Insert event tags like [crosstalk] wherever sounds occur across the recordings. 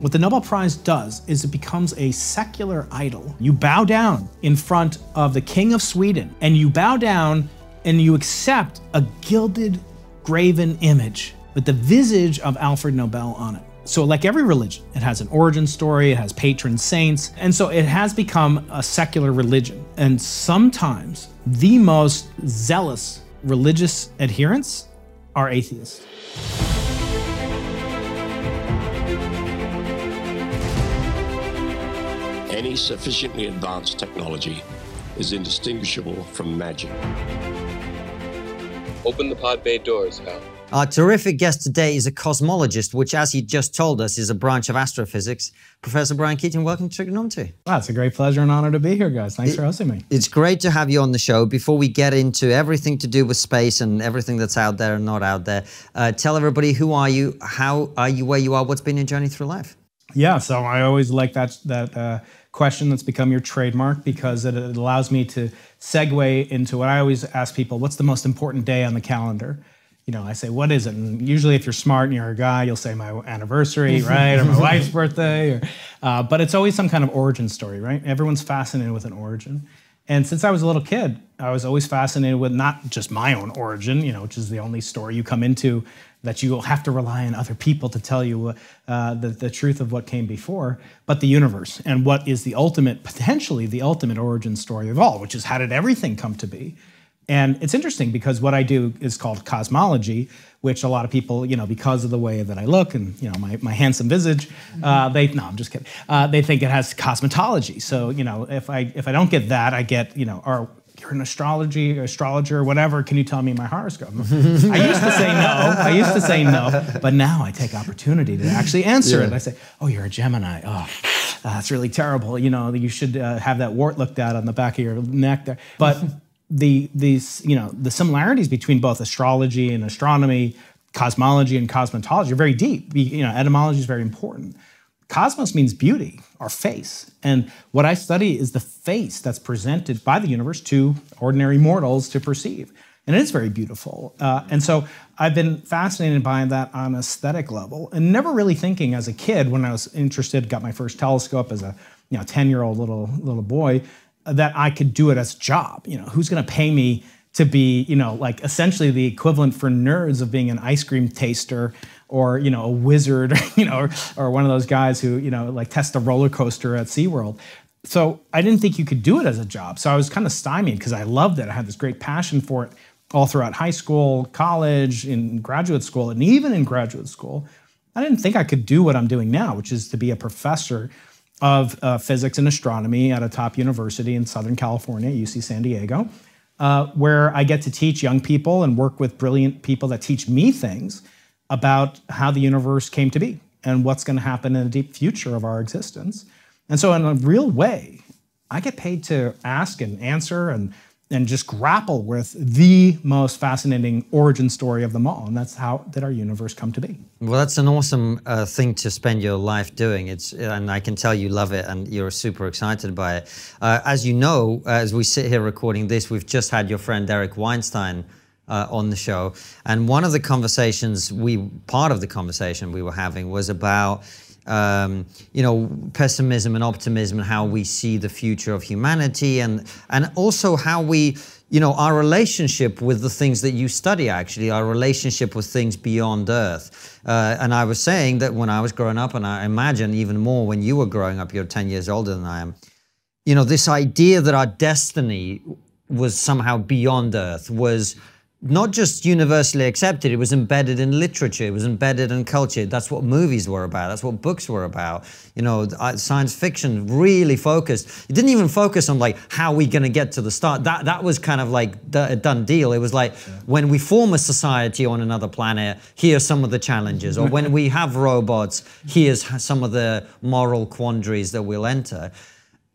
What the Nobel Prize does is it becomes a secular idol. You bow down in front of the King of Sweden, and you bow down and you accept a gilded, graven image with the visage of Alfred Nobel on it. So, like every religion, it has an origin story, it has patron saints, and so it has become a secular religion. And sometimes the most zealous religious adherents are atheists. Any sufficiently advanced technology is indistinguishable from magic. Open the pod bay doors, Hal. Our terrific guest today is a cosmologist, which, as he just told us, is a branch of astrophysics. Professor Brian Keating, welcome to Triggernometry. Wow, it's a great pleasure and honor to be here, guys. Thanks it, for hosting me. It's great to have you on the show. Before we get into everything to do with space and everything that's out there and not out there, uh, tell everybody who are you, how are you where you are, what's been your journey through life? Yeah, so I always like that that uh, question that's become your trademark because it, it allows me to segue into what I always ask people: What's the most important day on the calendar? you know, I say, what is it? And usually, if you're smart and you're a guy, you'll say my anniversary, [laughs] right, or my wife's birthday. Or, uh, but it's always some kind of origin story, right? Everyone's fascinated with an origin. And since I was a little kid, I was always fascinated with not just my own origin, you know, which is the only story you come into that you will have to rely on other people to tell you uh, the, the truth of what came before, but the universe and what is the ultimate, potentially the ultimate origin story of all, which is how did everything come to be? And it's interesting because what I do is called cosmology, which a lot of people, you know, because of the way that I look and you know my, my handsome visage, uh, they no, I'm just kidding. Uh, they think it has cosmetology. So you know, if I if I don't get that, I get you know, or you're an astrology astrologer whatever. Can you tell me my horoscope? I used to say no. I used to say no, but now I take opportunity to actually answer yeah. it. I say, oh, you're a Gemini. Oh. That's really terrible. You know, you should uh, have that wart looked at on the back of your neck there. But the these you know the similarities between both astrology and astronomy, cosmology and cosmetology are very deep. You know, etymology is very important. Cosmos means beauty or face, and what I study is the face that's presented by the universe to ordinary mortals to perceive, and it is very beautiful. Uh, and so I've been fascinated by that on an aesthetic level, and never really thinking as a kid when I was interested, got my first telescope as a you know 10 year old little little boy that I could do it as a job. You know, who's going to pay me to be, you know, like essentially the equivalent for nerds of being an ice cream taster or, you know, a wizard, [laughs] you know, or, or one of those guys who, you know, like test a roller coaster at SeaWorld. So I didn't think you could do it as a job. So I was kind of stymied because I loved it. I had this great passion for it all throughout high school, college, in graduate school, and even in graduate school. I didn't think I could do what I'm doing now, which is to be a professor of uh, physics and astronomy at a top university in Southern California, UC San Diego, uh, where I get to teach young people and work with brilliant people that teach me things about how the universe came to be and what's going to happen in the deep future of our existence. And so, in a real way, I get paid to ask and answer and and just grapple with the most fascinating origin story of them all and that's how did our universe come to be. Well that's an awesome uh, thing to spend your life doing. It's and i can tell you love it and you're super excited by it. Uh, as you know as we sit here recording this we've just had your friend Eric Weinstein uh, on the show and one of the conversations we part of the conversation we were having was about um, you know, pessimism and optimism and how we see the future of humanity and, and also how we, you know, our relationship with the things that you study, actually, our relationship with things beyond Earth. Uh, and I was saying that when I was growing up, and I imagine even more when you were growing up, you're 10 years older than I am, you know, this idea that our destiny was somehow beyond Earth was not just universally accepted, it was embedded in literature, it was embedded in culture. That's what movies were about, that's what books were about. You know, uh, science fiction really focused. It didn't even focus on like how we going to get to the start. That that was kind of like a done deal. It was like yeah. when we form a society on another planet, here's some of the challenges. Or when we have robots, here's some of the moral quandaries that we'll enter.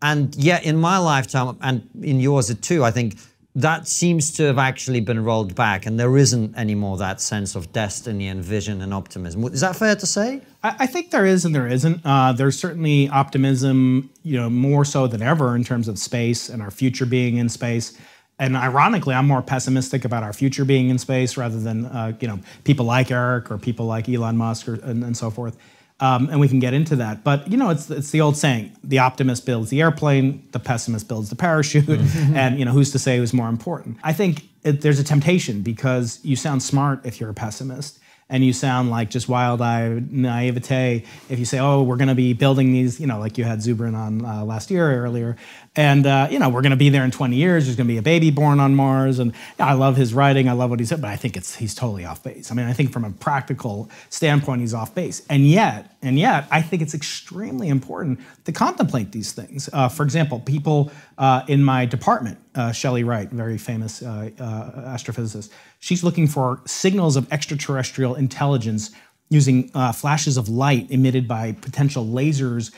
And yet in my lifetime and in yours too, I think that seems to have actually been rolled back, and there isn't anymore that sense of destiny and vision and optimism. Is that fair to say? I, I think there is and there isn't. Uh, there's certainly optimism, you know, more so than ever in terms of space and our future being in space. And ironically, I'm more pessimistic about our future being in space rather than, uh, you know, people like Eric or people like Elon Musk or, and, and so forth. Um, and we can get into that. But you know, it's it's the old saying: the optimist builds the airplane, the pessimist builds the parachute, [laughs] and you know, who's to say who's more important? I think it, there's a temptation because you sound smart if you're a pessimist, and you sound like just wild-eyed naivete if you say, "Oh, we're going to be building these," you know, like you had Zubrin on uh, last year earlier, and uh, you know, we're going to be there in 20 years. There's going to be a baby born on Mars, and I love his writing. I love what he said, but I think it's he's totally off base. I mean, I think from a practical standpoint, he's off base, and yet, and yet, I think it's extremely important to contemplate these things. Uh, for example, people uh, in my department, uh, Shelley Wright, very famous uh, astrophysicist She's looking for signals of extraterrestrial intelligence using uh, flashes of light emitted by potential lasers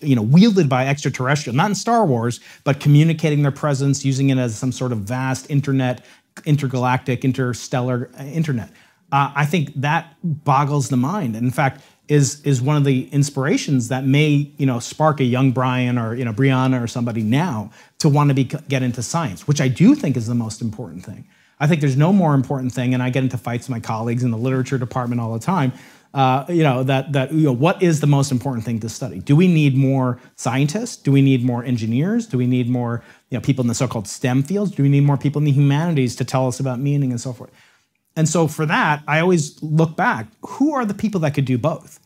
you know wielded by extraterrestrial not in star wars but communicating their presence using it as some sort of vast internet intergalactic interstellar uh, internet uh, i think that boggles the mind and in fact is is one of the inspirations that may you know spark a young brian or you know brianna or somebody now to want to be get into science which i do think is the most important thing I think there's no more important thing, and I get into fights with my colleagues in the literature department all the time. Uh, you know that that you know what is the most important thing to study? Do we need more scientists? Do we need more engineers? Do we need more you know people in the so-called STEM fields? Do we need more people in the humanities to tell us about meaning and so forth? And so for that, I always look back. Who are the people that could do both?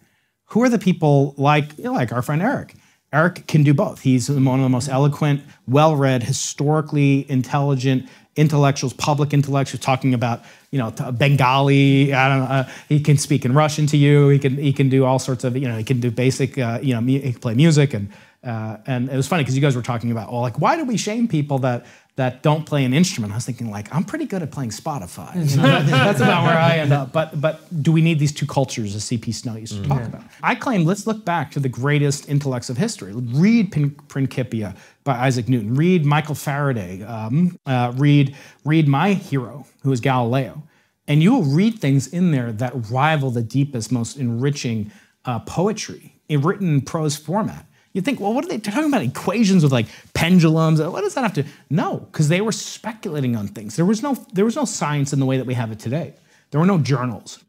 Who are the people like you know, like our friend Eric? Eric can do both. He's one of the most eloquent, well-read, historically intelligent intellectuals, public intellectuals, talking about you know Bengali. I don't know. Uh, he can speak in Russian to you. He can he can do all sorts of you know he can do basic uh, you know he can play music and uh, and it was funny because you guys were talking about well like why do we shame people that that don't play an instrument. I was thinking like I'm pretty good at playing Spotify. [laughs] You know, that's about where I end up. But but do we need these two cultures, as C.P. Snow used to mm-hmm. talk about? I claim let's look back to the greatest intellects of history. Read Prin- Principia by Isaac Newton. Read Michael Faraday. Um, uh, read read my hero, who is Galileo, and you will read things in there that rival the deepest, most enriching uh, poetry in written prose format. You think, well, what are they talking about? Equations with like pendulums? What does that have to? No, because they were speculating on things. There was no there was no science in the way that we have it today. There were no journals.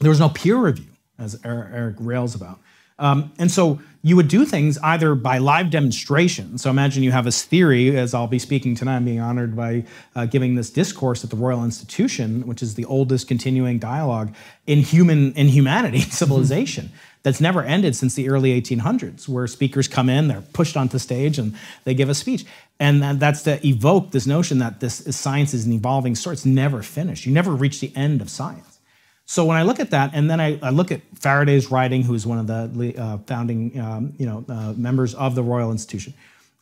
There was no peer review, as Eric rails about. Um, and so you would do things either by live demonstration. So imagine you have this theory, as I'll be speaking tonight, I'm being honored by uh, giving this discourse at the Royal Institution, which is the oldest continuing dialogue in human in humanity, [laughs] civilization that's never ended since the early 1800s, where speakers come in, they're pushed onto stage, and they give a speech. And that's to evoke this notion that this science is an evolving story. It's never finished. You never reach the end of science. So when I look at that, and then I, I look at Faraday's writing, who's one of the uh, founding um, you know, uh, members of the Royal Institution,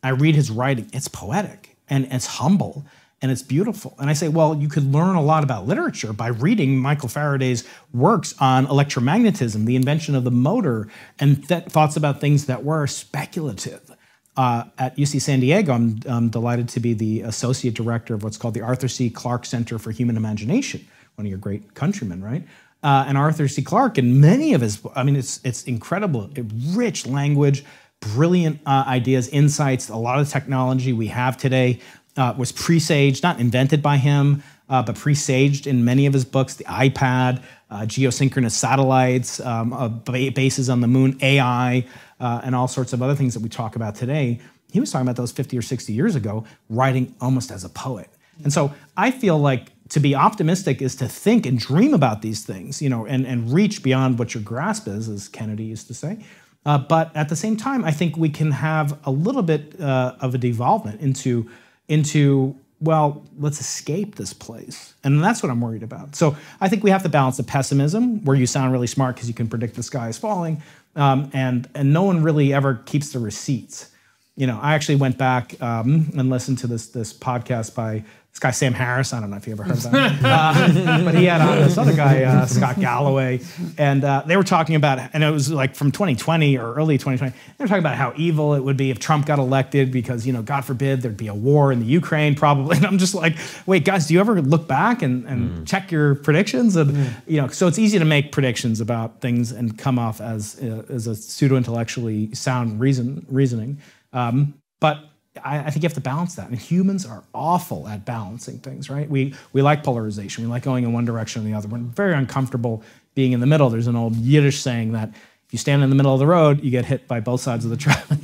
I read his writing. It's poetic and it's humble and it's beautiful. And I say, well, you could learn a lot about literature by reading Michael Faraday's works on electromagnetism, the invention of the motor, and th- thoughts about things that were speculative. Uh, at UC San Diego, I'm, I'm, delighted to be the associate director of what's called the Arthur C. Clarke Center for Human Imagination, one of your great countrymen, right? Uh, and Arthur C. Clarke, and many of his, I mean, it's, it's incredible, rich language, brilliant uh, ideas, insights, a lot of technology we have today uh, was presaged, not invented by him, uh, but presaged in many of his books the iPad, uh, geosynchronous satellites, um, uh, bases on the moon, AI, uh, and all sorts of other things that we talk about today. He was talking about those 50 or 60 years ago, writing almost as a poet. And so I feel like to be optimistic is to think and dream about these things, you know, and, and reach beyond what your grasp is, as Kennedy used to say. Uh, but at the same time, I think we can have a little bit uh, of a devolvement into into well, let's escape this place. And that's what I'm worried about. So I think we have to balance the pessimism, where you sound really smart because you can predict the sky is falling, um, and, and no one really ever keeps the receipts. You know, I actually went back um, and listened to this, this podcast by this guy Sam Harris. I don't know if you ever heard of him, [laughs] uh, but he had on this other guy uh, Scott Galloway, and uh, they were talking about, and it was like from 2020 or early 2020. They were talking about how evil it would be if Trump got elected because you know, God forbid, there'd be a war in the Ukraine probably. [laughs] And I'm just like, wait, guys, do you ever look back and, and mm. check your predictions? And mm. you know, so it's easy to make predictions about things and come off as uh, as a pseudo intellectually sound reason reasoning, um, but I, I, think you have to balance that. And humans are awful at balancing things, right? We, we like polarization. We like going in one direction or the other. We're very uncomfortable being in the middle. There's an old Yiddish saying that if you stand in the middle of the road, you get hit by both sides of the traffic.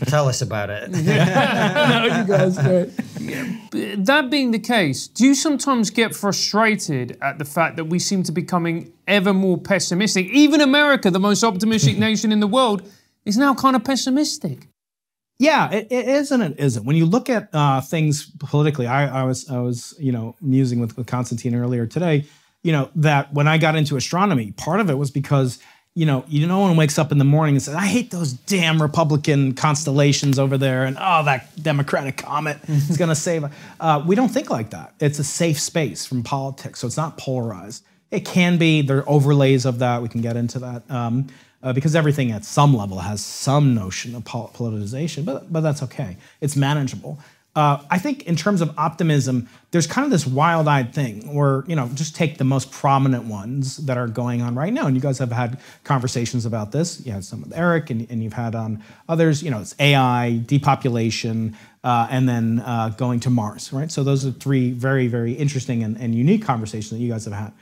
[laughs] Tell us about it. [laughs] That being the case, do you sometimes get frustrated at the fact that we seem to be becoming ever more pessimistic? Even America, the most optimistic [laughs] nation in the world, is now kind of pessimistic. Yeah, it, it is and it isn't. When you look at uh, things politically, I, I was I was you know musing with, with Konstantin earlier today. You know that when I got into astronomy, part of it was because you know you no one wakes up in the morning and says, "I hate those damn Republican constellations over there," and oh that Democratic comet is going to save. Uh, we don't think like that. It's a safe space from politics, so it's not polarized. It can be. There are overlays of that. We can get into that. Um, uh, because everything at some level has some notion of politicization, but, but that's okay. It's manageable. Uh, I think in terms of optimism, there's kind of this wild-eyed thing where you know just take the most prominent ones that are going on right now, and you guys have had conversations about this. You had some with Eric, and, and you've had on others. You know, it's AI, depopulation, uh, and then uh, going to Mars. Right. So those are three very, very interesting and, and unique conversations that you guys have had.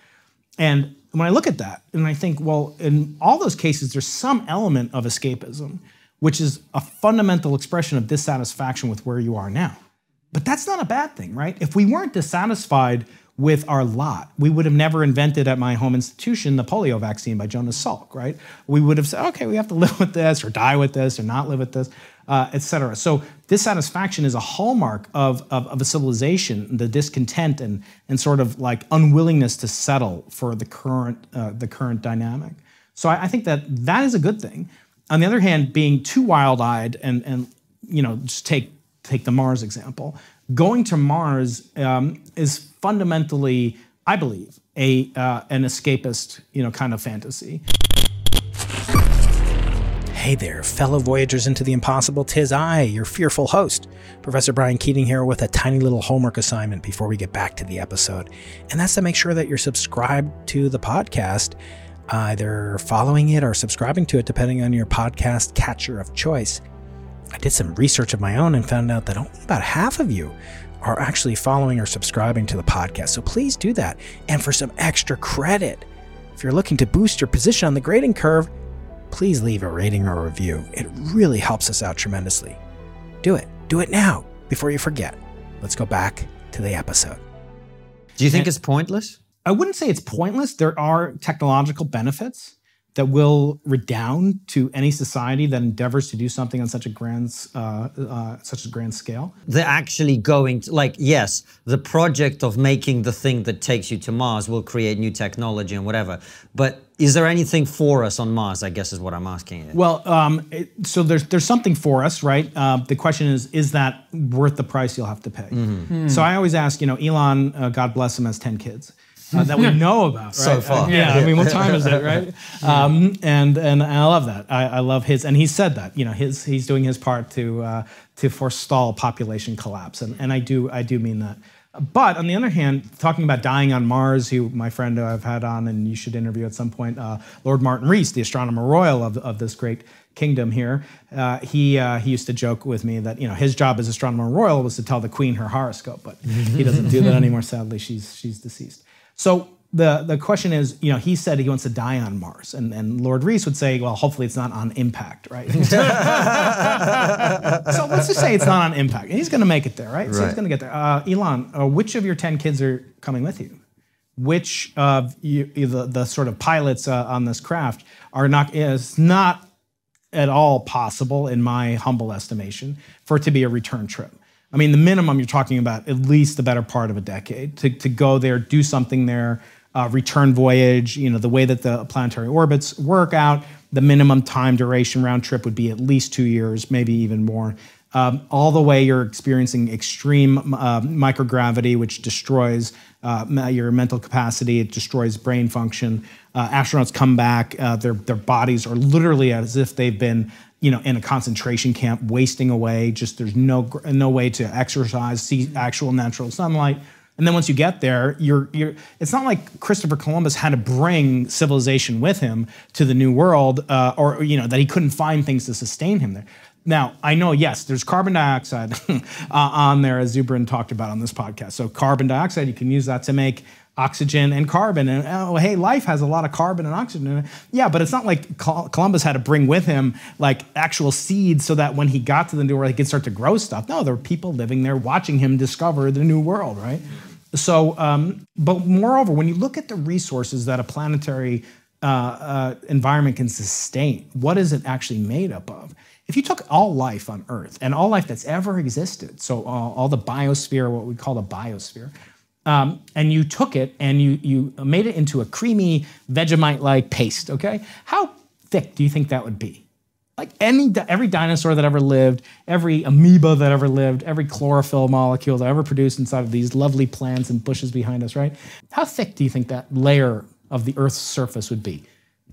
And when I look at that and I think, well, in all those cases, there's some element of escapism, which is a fundamental expression of dissatisfaction with where you are now. But that's not a bad thing, right? If we weren't dissatisfied with our lot, we would have never invented at my home institution the polio vaccine by Jonas Salk, right? We would have said, okay, we have to [laughs] live with this or die with this or not live with this, uh, et cetera. So dissatisfaction is a hallmark of, of, of, a civilization, the discontent and, and sort of like unwillingness to settle for the current, uh, the current dynamic. So I, I think that that is a good thing. On the other hand, being too wild-eyed and, and you know, just take, take the Mars example, going to Mars um, is fundamentally, I believe, a, uh, an escapist you know, kind of fantasy. Hey there, fellow voyagers into the impossible. Tis I, your fearful host, Professor Brian Keating here with a tiny little homework assignment before we get back to the episode. And that's to make sure that you're subscribed to the podcast, either following it or subscribing to it, depending on your podcast catcher of choice. I did some research of my own and found out that only about half of you are actually following or subscribing to the podcast. So please do that. And for some extra credit, if you're looking to boost your position on the grading curve, please leave a rating or review. It really helps us out tremendously. Do it. Do it now before you forget. Let's go back to the episode. Do you think and it's pointless? I wouldn't say it's pointless. There are technological benefits that will redound to any society that endeavors to do something on such a grand, uh, uh, such a grand scale. They're actually going to, like, yes, the project of making the thing that takes you to Mars will create new technology and whatever. But is there anything for us on Mars? I guess is what I'm asking you. Well, um, it, so there's there's something for us, right? Uh, the question is, is that worth the price you'll have to pay? Mm-hmm. So I always ask, you know, Elon, uh, God bless him, has ten kids uh, that we know about. Right? So far, yeah. I mean, what time is it, right? Um, and and I love that. I, I, love his, and he said that. You know, his he's doing his part to uh, to forestall population collapse, and and I do I do mean that. But on the other hand, talking about dying on Mars, who my friend I've had on, and you should interview at some point, uh, Lord Martin Rees, the astronomer royal of, of this great kingdom here. Uh, he uh, he used to joke with me that you know his job as astronomer royal was to tell the queen her horoscope, but he doesn't do that [laughs] anymore. Sadly, she's she's deceased. So the, the question is, you know, he said he wants to die on Mars. And, and Lord Rees would say, well, hopefully it's not on impact, right? [laughs] so let's just say it's not on impact. And he's going to make it there, right? right. So he's going to get there. Uh, Elon, uh, which of your 10 kids are coming with you? Which of you, the, the sort of pilots uh, on this craft are not, is not at all possible, in my humble estimation, for it to be a return trip. I mean, the minimum you're talking about at least the better part of a decade to, to go there, do something there, uh, return voyage, you know, the way that the planetary orbits work out, the minimum time duration round trip would be at least two years, maybe even more. Um, all the way you're experiencing extreme uh, microgravity, which destroys uh, your mental capacity, it destroys brain function. Uh, astronauts come back, uh, their, their bodies are literally as if they've been you know, in a concentration camp, wasting away. Just there's no no way to exercise, see actual natural sunlight. And then once you get there, you're you're. It's not like Christopher Columbus had to bring civilization with him to the New World, uh, or you know that he couldn't find things to sustain him there. Now, I know, yes, there's carbon dioxide [laughs] uh, on there, as Zubrin talked about on this podcast. So, carbon dioxide, you can use that to make oxygen and carbon. And oh, hey, life has a lot of carbon and oxygen in it. Yeah, but it's not like Columbus had to bring with him like actual seeds so that when he got to the new world, he could start to grow stuff. No, there were people living there watching him discover the new world, right? So, um, but moreover, when you look at the resources that a planetary uh, uh, environment can sustain, what is it actually made up of? If you took all life on Earth and all life that's ever existed, so all, all the biosphere, what we call the biosphere, um, and you took it and you, you made it into a creamy Vegemite like paste, okay? How thick do you think that would be? Like any every dinosaur that ever lived, every amoeba that ever lived, every chlorophyll molecule that ever produced inside of these lovely plants and bushes behind us, right? How thick do you think that layer of the Earth's surface would be?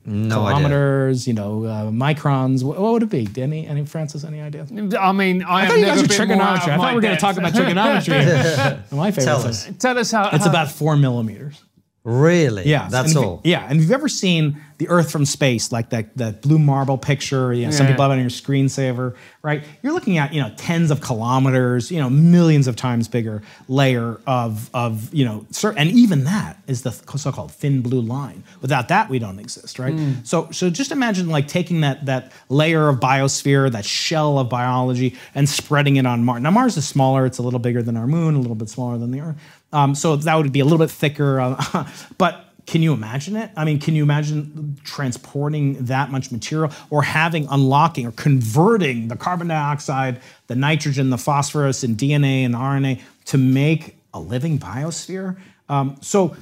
No idea. Kilometers, you know, uh, microns. What, what would it be? Any, any Francis? Any idea? I mean, I, I have thought you guys were been more out trigonometry. I thought we were going to talk about trigonometry. [laughs] my favorite. Tell thing. us. Tell us how. It's how- about four millimeters. Really? Yeah, That's and if you- all. yeah, and if you've ever seen the Earth from space, like that that blue marble picture, you know, some people have it on your screensaver, right? You're looking at you know tens of kilometers, you know, millions of times bigger layer of of you know, cer- and even that is the so-called thin blue line. Without that, we don't exist, right? Hmm. So so just imagine like taking that that layer of biosphere, that shell of biology, and spreading it on Mars. Now Mars is smaller; it's a little bigger than our moon, a little bit smaller than the Earth. Um, so that would be a little bit thicker, uh, [laughs] but can you imagine it? I mean, can you imagine transporting that much material or having, unlocking, or converting the carbon dioxide, the nitrogen, the phosphorus, and DNA and RNA to make a living biosphere? Um, so,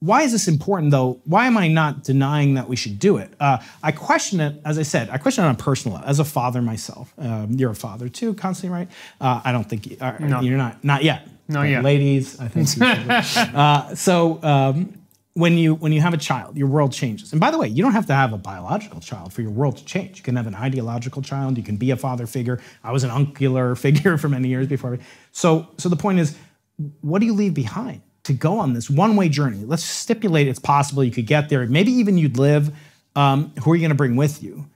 why is this important though? Why am I not denying that we should do it? Uh, I question it, as I said, I question it on a personal level. As a father myself, um, you're a father too, Konstantin, right? Uh, I don't think you, uh, you're not, not yet. But yet. Ladies, I think you should. [laughs] uh, so, um, when you when you have a child, your world changes. And by the way, you don't have to have a biological child for your world to change. You can have an ideological child. You can be a father figure. I was an uncular [laughs] figure for many years before. So so the point is, what do you leave behind to go on this one way journey? Let's stipulate it's possible you could get there. Maybe even you'd live. Um, who are you going to bring with you?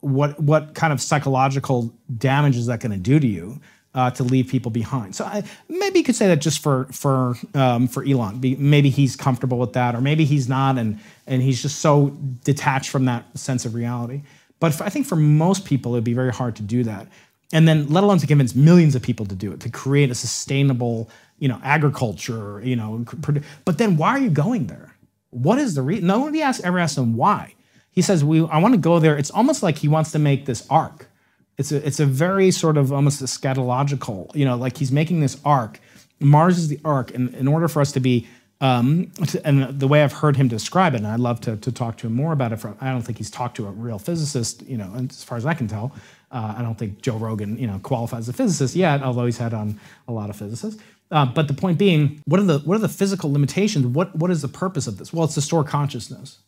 What what kind of psychological damage is that going to do to you? Uh, to leave people behind. So I, maybe you could say that just for for um, for Elon. Be, maybe he's comfortable with that, or maybe he's not, and and he's just so detached from that sense of reality. But for, I think for most people, it'd be very hard to do that, and then let alone to convince millions of people to do it, to create a sustainable, you know, agriculture, you know. But then why are you going there? What is the reason? Nobody asks, ever asks him why. He says, "We, I want to go there." It's almost like he wants to make this ark. It's a, it's a very sort of almost eschatological, you know, like he's making this ark. Mars is the ark, and in order for us to be, um, and the way I've heard him describe it, and I'd love to, to talk to him more about it. From I don't think he's talked to a real physicist, you know, as far as I can tell. Uh, I don't think Joe Rogan, you know, qualifies as a physicist yet, although he's had on a lot of physicists. Uh, but the point being, what are the what are the physical limitations? What what is the purpose of this? Well, it's to store consciousness.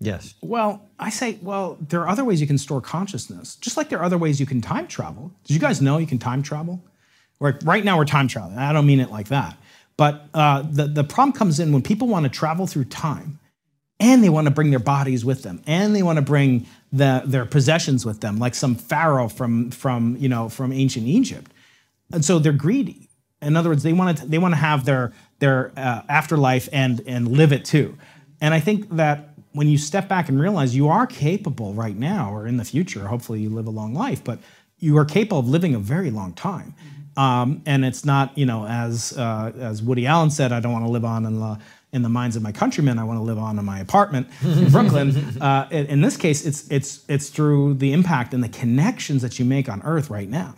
Yes. Well, I say, well, there are other ways you can store consciousness, just like there are other ways you can time travel. Did you guys know you can time travel? We're, right now, we're time traveling. I don't mean it like that. But uh, the, the problem comes in when people want to travel through time and they want to bring their bodies with them and they want to bring the, their possessions with them, like some pharaoh from, from, you know, from ancient Egypt. And so they're greedy. In other words, they want to they want to have their their uh, afterlife and and live it too. And I think that when you step back and realize you are capable right now or in the future, hopefully you live a long life, but you are capable of living a very long time. Um, and it's not you know as uh, as Woody Allen said, I don't want to live on in the in the minds of my countrymen. I want to live on in my apartment in [laughs] Brooklyn. uh, in, in this case, it's it's it's through the impact and the connections that you make on Earth right now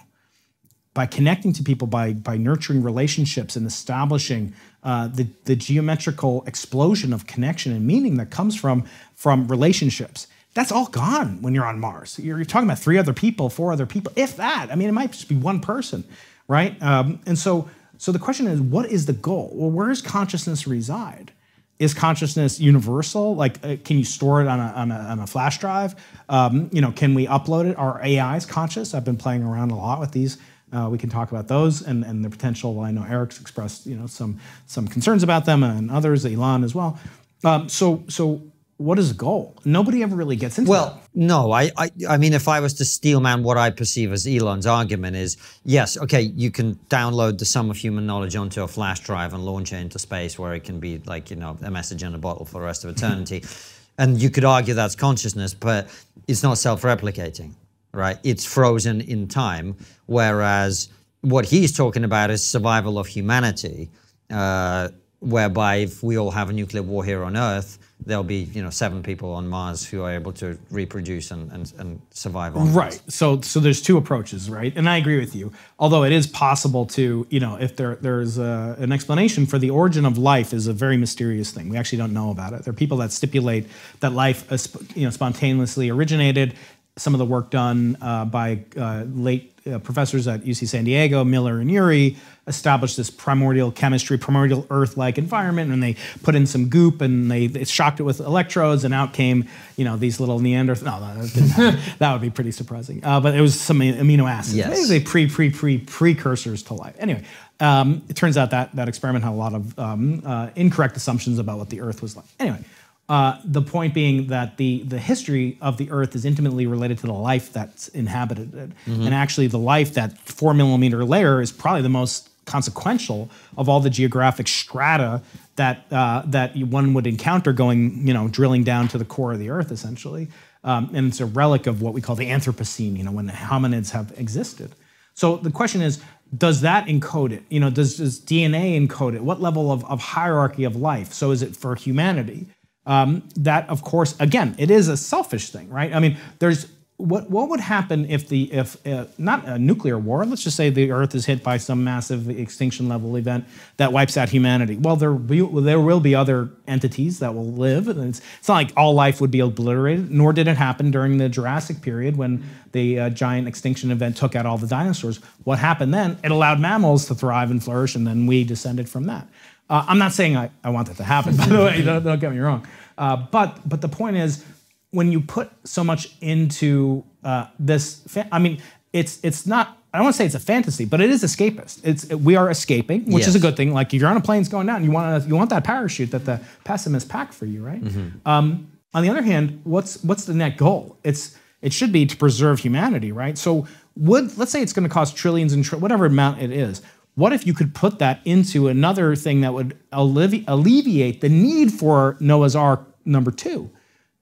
by connecting to people, by, by nurturing relationships and establishing uh, the, the geometrical explosion of connection and meaning that comes from, from relationships. That's all gone when you're on Mars. You're, you're talking about three other people, four other people, if that. I mean, it might just be one person, right? Um, and so, so the question is, what is the goal? Well, where does consciousness reside? Is consciousness universal? Like, uh, can you store it on a, on a, on a flash drive? Um, you know, can we upload it? Are AIs conscious? I've been playing around a lot with these. Uh, we can talk about those and, and the potential. Well, I know Eric's expressed, you know, some some concerns about them, and others, Elon as well. Um, so, so what is the goal? Nobody ever really gets into that. Well, no, I, I, I mean, if I was to steel man what I perceive as Elon's argument is, yes, okay, you can download the sum of human knowledge onto a flash drive and launch it into space where it can be like, you know, a message in a bottle for the rest of eternity. [laughs] and you could argue that's consciousness, but it's not self-replicating, right? It's frozen in time, whereas what he's talking about is survival of humanity, uh, whereby if we all have a nuclear war here on Earth, there'll be you know seven people on Mars who are able to reproduce and, and, and survive on Right. So so there's two approaches, right? And I agree with you. Although it is possible to, you know, if there there's a, an explanation for the origin of life is a very mysterious thing. We actually don't know about it. There are people that stipulate that life, uh, you know, spontaneously originated. Some of the work done uh, by uh, late uh, professors at UC San Diego, Miller and Urey, established this primordial chemistry, primordial Earth-like environment, and they put in some goop and they, they shocked it with electrodes, and out came, you know, these little Neanderthals. No, that, [laughs] that would be pretty surprising. Uh, but it was some amino acids, Yes. basically pre, pre, pre, precursors to life. Anyway, um, it turns out that that experiment had a lot of um, uh, incorrect assumptions about what the Earth was like. Anyway. Uh, the point being that the, the history of the Earth is intimately related to the life that's inhabited it. And actually, the life, that four millimeter layer, is probably the most consequential of all the geographic strata that, uh, that one would encounter going, you know, drilling down to the core of the Earth, essentially. Um, and it's a relic of what we call the Anthropocene, you know, when the hominids have existed. So the question is, does that encode it? You know, does, does DNA encode it? What level of, of hierarchy of life? So is it for humanity? Um, that, of course, again, it is a selfish thing, right? I mean, there's what what would happen if the if uh, not a nuclear war? Let's just say the Earth is hit by some massive extinction level event that wipes out humanity. Well, there will, there will be other entities that will live, and it's, it's not like all life would be obliterated. Nor did it happen during the Jurassic period when the uh, giant extinction event took out all the dinosaurs. What happened then? It allowed mammals to thrive and flourish, and then we descended from that. Uh, I'm not saying I, I want that to happen, [laughs] by the way, [laughs] don't, don't get me wrong. Uh, but, but the point is, when you put so much into uh, this, I mean, it's, it's not, I don't want to say it's a fantasy, but it is escapist. It's, we are escaping, which is a good thing. Like if you're on a plane, it's going down, you want, you want that parachute that the pessimist packed for you, right? Um, on the other hand, what's, what's the net goal? It's, it should be to preserve humanity, right? So would let's say it's going to cost trillions and tri- whatever amount it is. What if you could put that into another thing that would allevi- alleviate the need for Noah's Ark number two?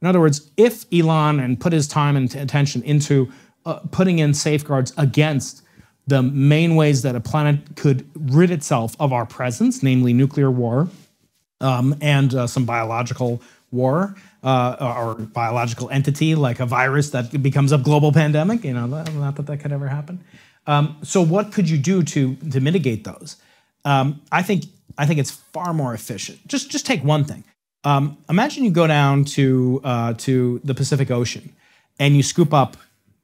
In other words, if Elon and put his time and attention into uh, putting in safeguards against the main ways that a planet could rid itself of our presence, namely nuclear war, um, and uh, some biological war uh, or biological entity like a virus that becomes a global pandemic. You know, not that that could ever happen. Um, so, what could you do to to mitigate those? Um, I think I think it's far more efficient. Just just take one thing. Um, imagine you go down to uh, to the Pacific Ocean and you scoop up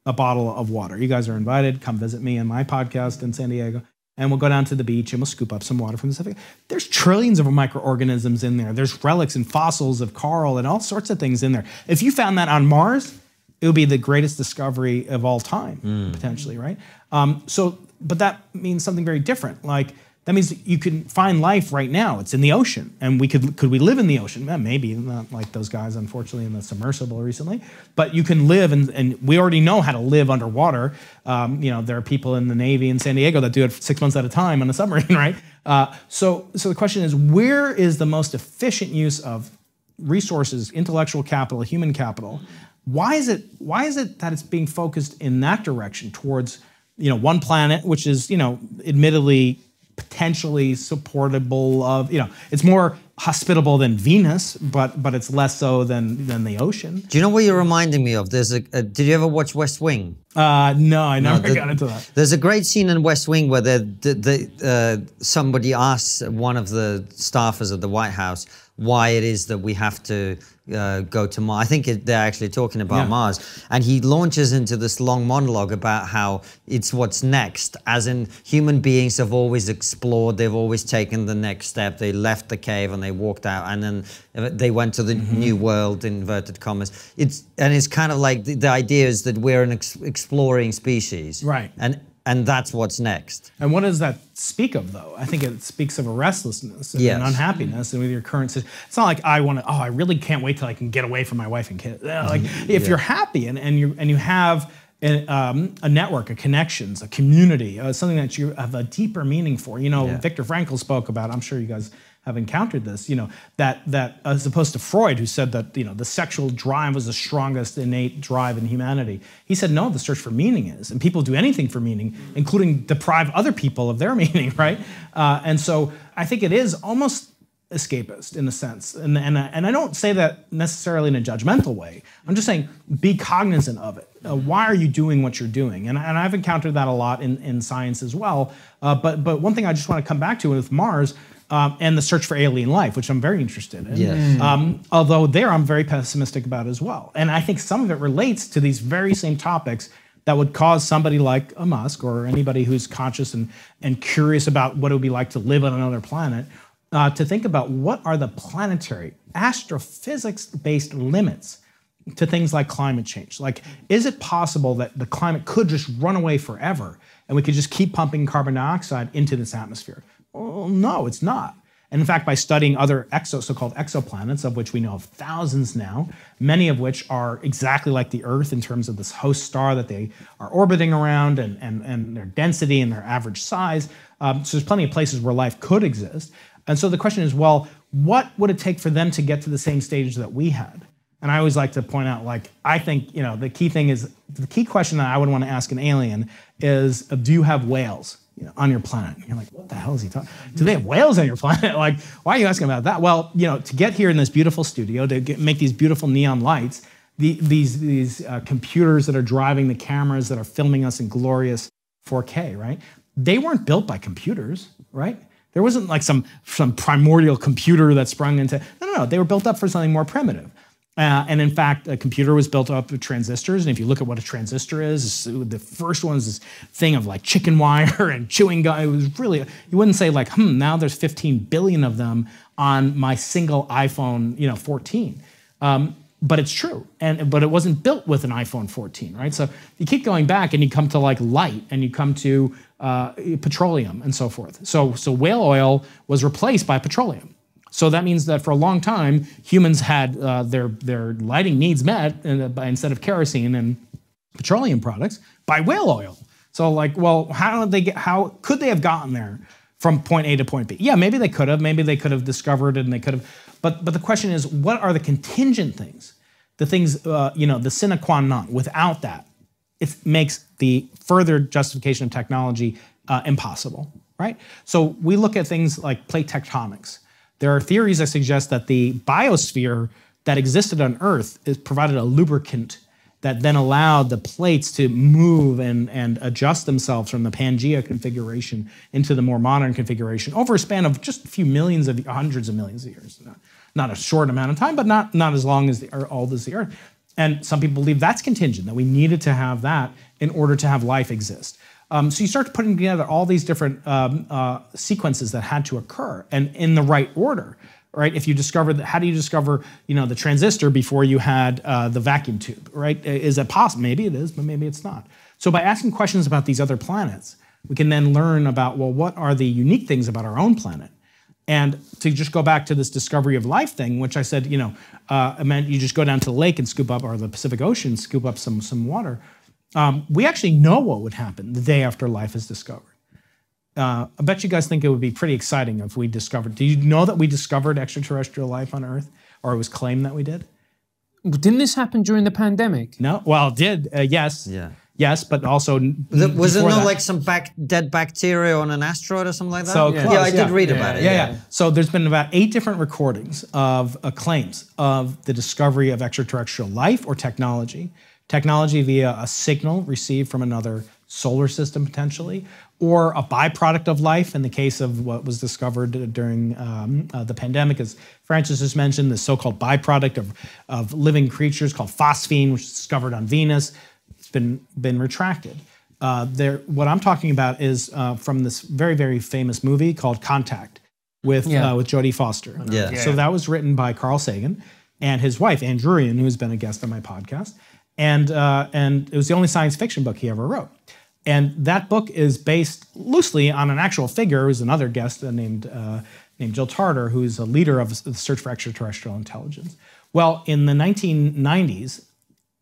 a bottle of water. You guys are invited. Come visit me in my podcast in San Diego. And we'll go down to the beach and we'll scoop up some water from the Pacific. There's trillions of microorganisms in there. There's relics and fossils of coral and all sorts of things in there. If you found that on Mars, it would be the greatest discovery of all time, potentially, right? Um, so, but that means something very different. Like that means you can find life right now. It's in the ocean, and we could could we live in the ocean? Maybe not like those guys, unfortunately, in the submersible recently. But you can live, and, and we already know how to live underwater. Um, you know, there are people in the Navy in San Diego that do it six months at a time on a submarine, [laughs] right? Uh, so, so the question is, where is the most efficient use of resources, intellectual capital, human capital? Why is it why is it that it's being focused in that direction towards you know one planet, which is you know admittedly potentially supportable of you know it's more hospitable than Venus, but but it's less so than than the ocean. Do you know what you're reminding me of? There's a. a did you ever watch West Wing? Uh, no, I never the- got into that. There's a great scene in West Wing where the, the, the, uh, somebody asks one of the staffers at the White House why it is that we have to uh, go to Mars. I think it, they're actually talking about Yeah. Mars. And he launches into this long monologue about how it's what's next, as in human beings have always explored, they've always taken the next step. They left the cave and they walked out, and then they went to the Mm-hmm. new world, inverted commas. It's, and it's kind of like the, the idea is that we're an ex- exploring species. Right. And and that's what's next. And what does that speak of, though? I think it speaks of a restlessness and Yes. an unhappiness, and with your current situation, it's not like I want to. Oh, I really can't wait till I can get away from my wife and kids. Uh, Like, if you're happy and, and you and you have a, um, a network, a connections, a community, uh, something that you have a deeper meaning for. You know, Yeah. Viktor Frankl spoke about. I'm sure you guys have encountered this. You know that that as opposed to Freud, who said that you know the sexual drive was the strongest innate drive in humanity. He said no, the search for meaning is, and people do anything for meaning, including deprive other people of their [laughs] meaning, right? Uh, and so I think it is almost escapist in a sense, and and and I don't say that necessarily in a judgmental way. I'm just saying be cognizant of it. Uh, why are you doing what you're doing? And, and I've encountered that a lot in, in science as well. Uh, but but one thing I just want to come back to with Mars. Um, and the search for alien life, which I'm very interested in. Yes. Um, although there, I'm very pessimistic about as well. And I think some of it relates to these very same topics that would cause somebody like a Musk or anybody who's conscious and, and curious about what it would be like to live on another planet uh, to think about what are the planetary astrophysics based limits to things like climate change. Like, is it possible that the climate could just run away forever and we could just keep pumping carbon dioxide into this atmosphere? Well, no, it's not. And in fact, by studying other exo, so-called exoplanets, of which we know of thousands now, many of which are exactly like the Earth in terms of this host star that they are orbiting around and, and, and their density and their average size. Um, so there's plenty of places where life could exist. And so the question is, well, what would it take for them to get to the same stage that we had? And I always like to point out, like, I think, you know, the key thing is the key question that I would want to ask an alien is, uh, do you have whales you know, on your planet? You're like, what the hell is he talking? Do they have whales on your planet? [laughs] Like, why are you asking about that? Well, you know, to get here in this beautiful studio, to get, make these beautiful neon lights, the, these, these uh, computers that are driving the cameras that are filming us in glorious 4K, right? They weren't built by computers, right? There wasn't like some, some primordial computer that sprung into, no, no, no. They were built up for something more primitive. Uh, and in fact, a computer was built up of transistors. And if you look at what a transistor is, the first one is this thing of like chicken [laughs] wire and chewing gum. It was really, you wouldn't say like, hmm, now there's 15 billion of them on my single iPhone, you know, 14. Um, but it's true. And but it wasn't built with an iPhone 14, right? So you keep going back and you come to like light and you come to uh, petroleum and so forth. So so whale oil was replaced by petroleum. So that means that for a long time, humans had uh, their their lighting needs met uh, instead of kerosene and petroleum products by whale oil. So like, well, how did they get? How could they have gotten there from point A to point B? Yeah, maybe they could have. Maybe they could have discovered it, and they could have. But but the question is, what are the contingent things? The things, uh, you know, the sine qua non. Without that, it makes the further justification of technology uh, impossible, right? So we look at things like plate tectonics. There are theories that suggest that the biosphere that existed on Earth is provided a lubricant that then allowed the plates to move and, and adjust themselves from the Pangea configuration into the more modern configuration over a span of just a few millions of hundreds of millions of years. Not, not a short amount of time, but not, not as long as the or old as the Earth. And some people believe that's contingent, that we needed to have that in order to have life exist. Um, so you start putting together all these different um, uh, sequences that had to occur and in the right order, right? If you discover that, how do you discover, you know, the transistor before you had uh, the vacuum tube, right? Is it possible? Maybe it is, but maybe it's not. So by asking questions about these other planets, we can then learn about, well, what are the unique things about our own planet? And to just go back to this discovery of life thing, which I said, you know, uh, meant you just go down to the lake and scoop up, or the Pacific Ocean, scoop up some some water. Um, we actually know what would happen the day after life is discovered. Uh, I bet you guys think it would be pretty exciting if we discovered. Do you know that we discovered extraterrestrial life on Earth, or it was claimed that we did? Didn't this happen during the pandemic? No. Well, it did. Uh, yes. Yeah. Yes, but also The- was there before not that. like some bac- dead bacteria on an asteroid or something like that? So yeah. close, yeah, I did read yeah. about it. Yeah, yeah. So there's been about eight different recordings of uh, claims of the discovery of extraterrestrial life or technology. Technology via a signal received from another solar system potentially, or a byproduct of life in the case of what was discovered during um, uh, the pandemic, as Francis just mentioned, the so-called byproduct of, of living creatures called phosphine, which was discovered on Venus. It's been been retracted. Uh, there, what I'm talking about is uh, from this very very famous movie called Contact with Yeah. uh, with Jodie Foster. Yeah. So that was written by Carl Sagan and his wife Ann Druyan, who's been a guest on my podcast, and uh, and it was the only science fiction book he ever wrote. And that book is based loosely on an actual figure who's another guest uh, named, uh, named Jill Tarter, who's a leader of the search for extraterrestrial intelligence. Well, in the 1990s,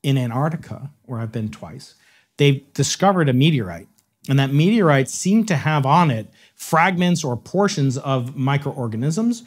in Antarctica, where I've been twice, they discovered a meteorite. And that meteorite seemed to have on it fragments or portions of microorganisms,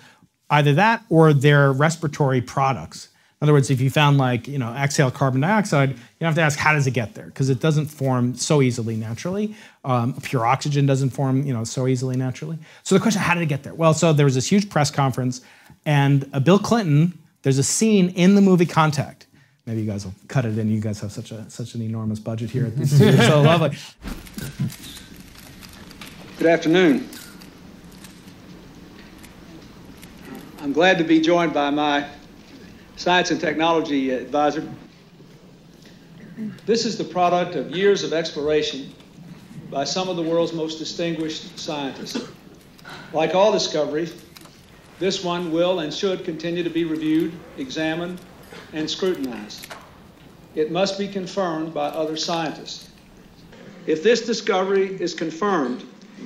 either that or their respiratory products. In other words, if you found like, you know, exhale carbon dioxide, you have to ask, how does it get there? Because it doesn't form so easily naturally. Um, pure oxygen doesn't form, you know, so easily naturally. So the question, how did it get there? Well, so there was this huge press conference, and uh, Bill Clinton, there's a scene in the movie Contact. Maybe you guys will cut it in. You guys have such a such an enormous budget here at the studio. so lovely. Good afternoon. I'm glad to be joined by my science and technology advisor. This is the product of years of exploration by some of the world's most distinguished scientists. Like all discoveries, this one will and should continue to be reviewed, examined, and scrutinized. It must be confirmed by other scientists. If this discovery is confirmed,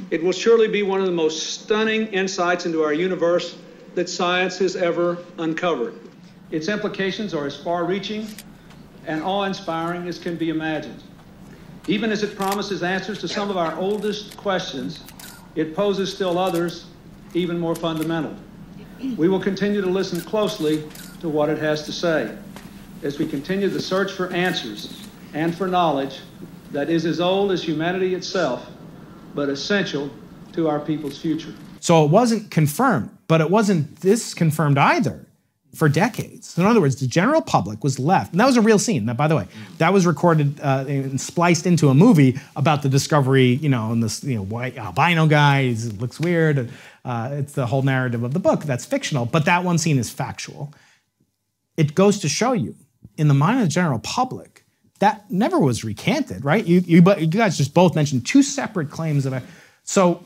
it will surely be one of the most stunning insights into our universe that science has ever uncovered. Its implications are as far reaching and awe inspiring as can be imagined. Even as it promises answers to some of our oldest questions, it poses still others even more fundamental. We will continue to listen closely to what it has to say as we continue the search for answers and for knowledge that is as old as humanity itself, but essential to our people's future. So it wasn't confirmed, but it wasn't this confirmed either for decades. So in other words, the general public was left, and that was a real scene. That, by the way, that was recorded uh, and spliced into a movie about the discovery. You know, and this you know white albino guy he looks weird. Uh, it's the whole narrative of the book that's fictional, but that one scene is factual. It goes to show you, in the mind of the general public, that never was recanted, right? You, you, you guys just both mentioned two separate claims of. So,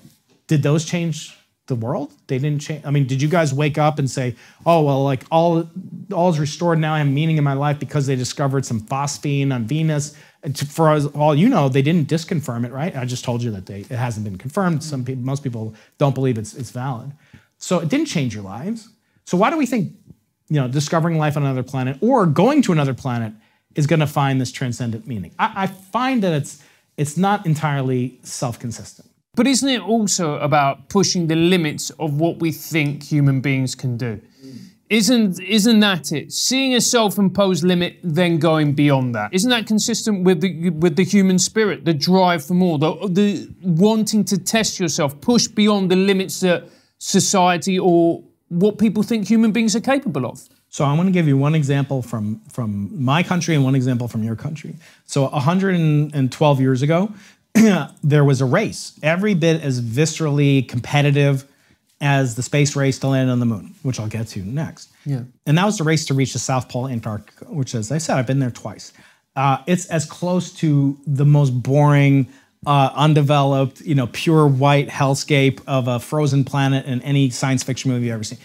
did those change the world? They didn't change. I mean, did you guys wake up and say, "Oh, well, like all all is restored now. I have meaning in my life because they discovered some phosphine on Venus." For all you know, they didn't disconfirm it, right? I just told you that they, it hasn't been confirmed. Some people, most people don't believe it's it's valid. So it didn't change your lives. So why do we think, you know, discovering life on another planet or going to another planet is going to find this transcendent meaning? I, I find that it's it's not entirely self-consistent. But isn't it also about pushing the limits of what we think human beings can do? Mm. Isn't isn't that it? Seeing a self-imposed limit, then going beyond that. Isn't that consistent with the with the human spirit, the drive for more, the, the wanting to test yourself, push beyond the limits that society or what people think human beings are capable of? So I'm going to give you one example from from my country and one example from your country. So 112 years ago, [clears throat] there was a race, every bit as viscerally competitive as the space race to land on the moon, which I'll get to next. Yeah. And that was the race to reach the South Pole, Antarctica, which, as I said, I've been there twice. Uh, it's as close to the most boring, uh, undeveloped, you know, pure white hellscape of a frozen planet in any science fiction movie you've ever seen.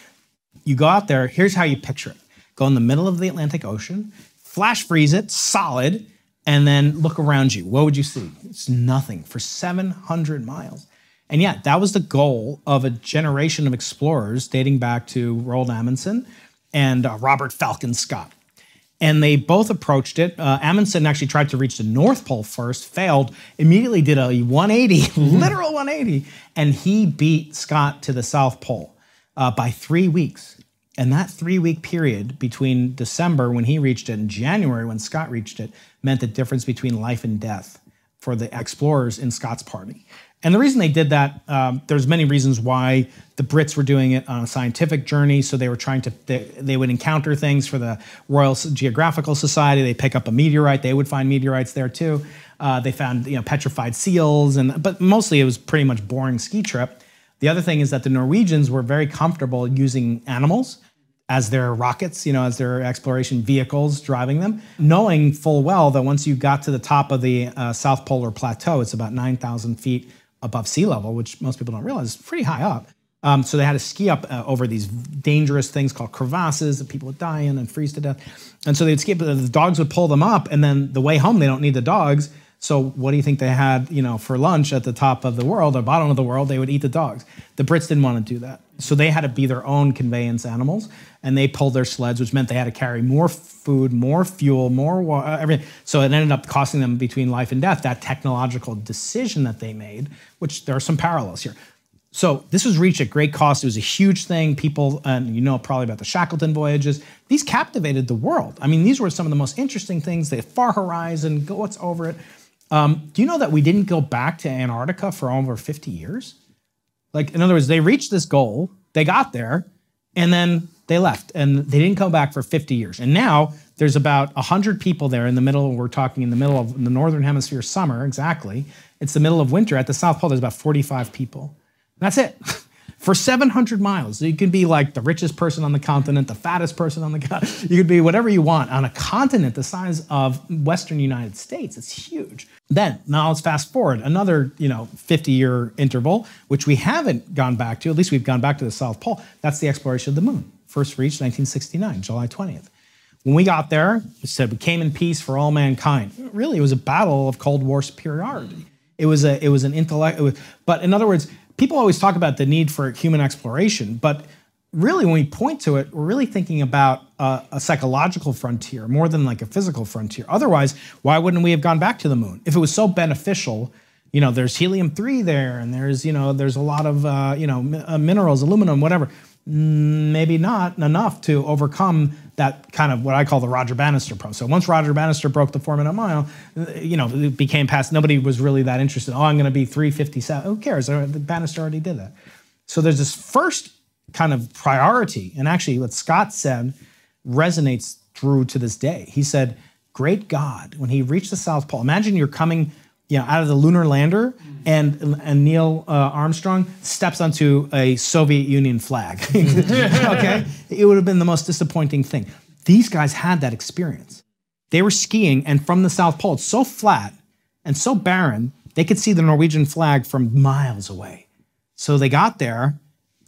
You go out there, here's how you picture it go in the middle of the Atlantic Ocean, flash freeze it, solid, and then look around you. What would you see? It's nothing for 700 miles. And yet, that was the goal of a generation of explorers dating back to Roald Amundsen and uh, Robert Falcon Scott. And they both approached it. Uh, Amundsen actually tried to reach the North Pole first, failed, immediately did a 180, [laughs] literal 180, and he beat Scott to the South Pole uh, by three weeks. And that three week period between December when he reached it and January when Scott reached it meant the difference between life and death for the explorers in Scott's party. And the reason they did that, um, there's many reasons why the Brits were doing it on a scientific journey. So they were trying to, they, they would encounter things for the Royal Geographical Society. They pick up a meteorite. They would find meteorites there too. Uh, they found you know petrified seals, and but mostly it was pretty much boring ski trip. The other thing is that the Norwegians were very comfortable using animals as their rockets, you know, as their exploration vehicles driving them, knowing full well that once you got to the top of the uh, South Polar Plateau, it's about 9,000 feet above sea level, which most people don't realize is pretty high up. Um, so they had to ski up uh, over these dangerous things called crevasses that people would die in and freeze to death. And so they'd ski, the dogs would pull them up, and then the way home, they don't need the dogs. So what do you think they had, you know, for lunch at the top of the world or bottom of the world? They would eat the dogs. The Brits didn't want to do that. So they had to be their own conveyance animals and they pulled their sleds, which meant they had to carry more food, more fuel, more water, everything. So it ended up costing them between life and death, that technological decision that they made, which there are some parallels here. So this was reached at great cost. It was a huge thing. People, and you know probably about the Shackleton voyages. These captivated the world. I mean, these were some of the most interesting things. The far horizon, what's over it. Um, do you know that we didn't go back to Antarctica for over 50 years? Like, in other words, they reached this goal, they got there, and then they left, and they didn't come back for 50 years. And now there's about 100 people there in the middle. We're talking in the middle of the northern hemisphere summer, exactly. It's the middle of winter. At the South Pole, there's about 45 people. That's it. [laughs] For 700 miles, you could be like the richest person on the continent, the fattest person on the continent. You could be whatever you want on a continent the size of Western United States. It's huge. Then, now let's fast forward another, you know, 50-year interval, which we haven't gone back to. At least we've gone back to the South Pole. That's the exploration of the moon. First reached 1969, July 20th. When we got there, it said we came in peace for all mankind. Really, it was a battle of Cold War superiority. It was a, it was an intellect. Was, but in other words, people always talk about the need for human exploration, but really, when we point to it, we're really thinking about a, a, psychological frontier more than like a physical frontier. Otherwise, why wouldn't we have gone back to the moon if it was so beneficial? You know, there's helium three there, and there's you know there's a lot of uh, you know uh, minerals, aluminum, whatever. Maybe not enough to overcome that kind of what I call the Roger Bannister problem. So once Roger Bannister broke the four minute mile, you know, it became past, nobody was really that interested. Oh, I'm going to be 357. Who cares? Uh, Bannister already did that. So there's this first kind of priority. And actually, what Scott said resonates through to this day. He said, Great God, when he reached the South Pole, imagine you're coming you know, out of the lunar lander, and and Neil uh, Armstrong steps onto a Soviet Union flag. [laughs] okay, it would have been the most disappointing thing. These guys had that experience. They were skiing, and from the South Pole, it's so flat and so barren, they could see the Norwegian flag from miles away. So they got there,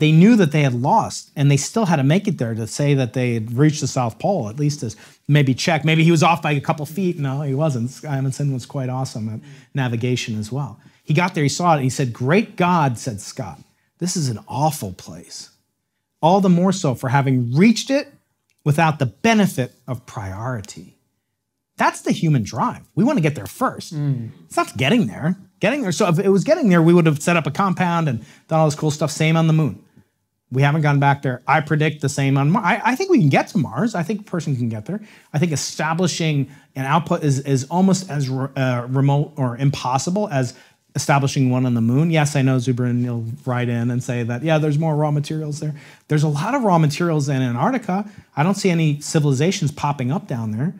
they knew that they had lost and they still had to make it there to say that they had reached the South Pole, at least as maybe check. Maybe he was off by a couple feet. No, he wasn't. Amundsen was quite awesome at navigation as well. He got there, he saw it, and he said, Great God, said Scott, this is an awful place. All the more so for having reached it without the benefit of priority. That's the human drive. We want to get there first. Mm. It's not getting there. Getting there. So if it was getting there, we would have set up a compound and done all this cool stuff. Same on the moon. We haven't gone back there. I predict the same on Mars. I, I, think we can get to Mars. I think a person can get there. I think establishing an output is, is almost as re, uh, remote or impossible as establishing one on the moon. Yes, I know Zubrin will write in and say that, yeah, there's more raw materials there. There's a lot of raw materials in Antarctica. I don't see any civilizations popping up down there.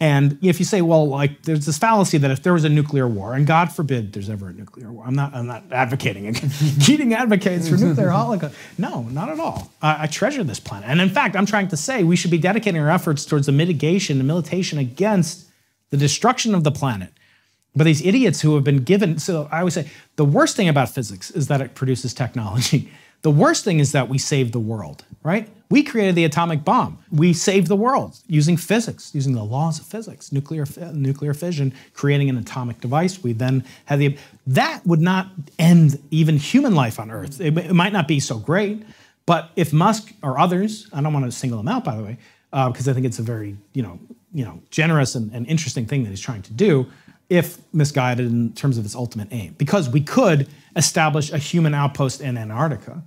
And if you say, well, like there's this fallacy that if there was a nuclear war, and God forbid there's ever a nuclear war, I'm not, I'm not advocating it. [laughs] Keating advocates for nuclear [laughs] holocaust. No, not at all. I, I treasure this planet. And in fact, I'm trying to say we should be dedicating our efforts towards the mitigation and militation against the destruction of the planet. But these idiots who have been given, so I always say the worst thing about physics is that it produces technology. [laughs] The worst thing is that we save the world, right? We created the atomic bomb. We saved the world using physics, using the laws of physics, nuclear nuclear fission, creating an atomic device. We then had the that would not end even human life on Earth. It, it might not be so great, but if Musk or others, I don't want to single them out, by the way, because uh, I think it's a very you know you know generous and, and interesting thing that he's trying to do if misguided in terms of its ultimate aim. Because we could establish a human outpost in Antarctica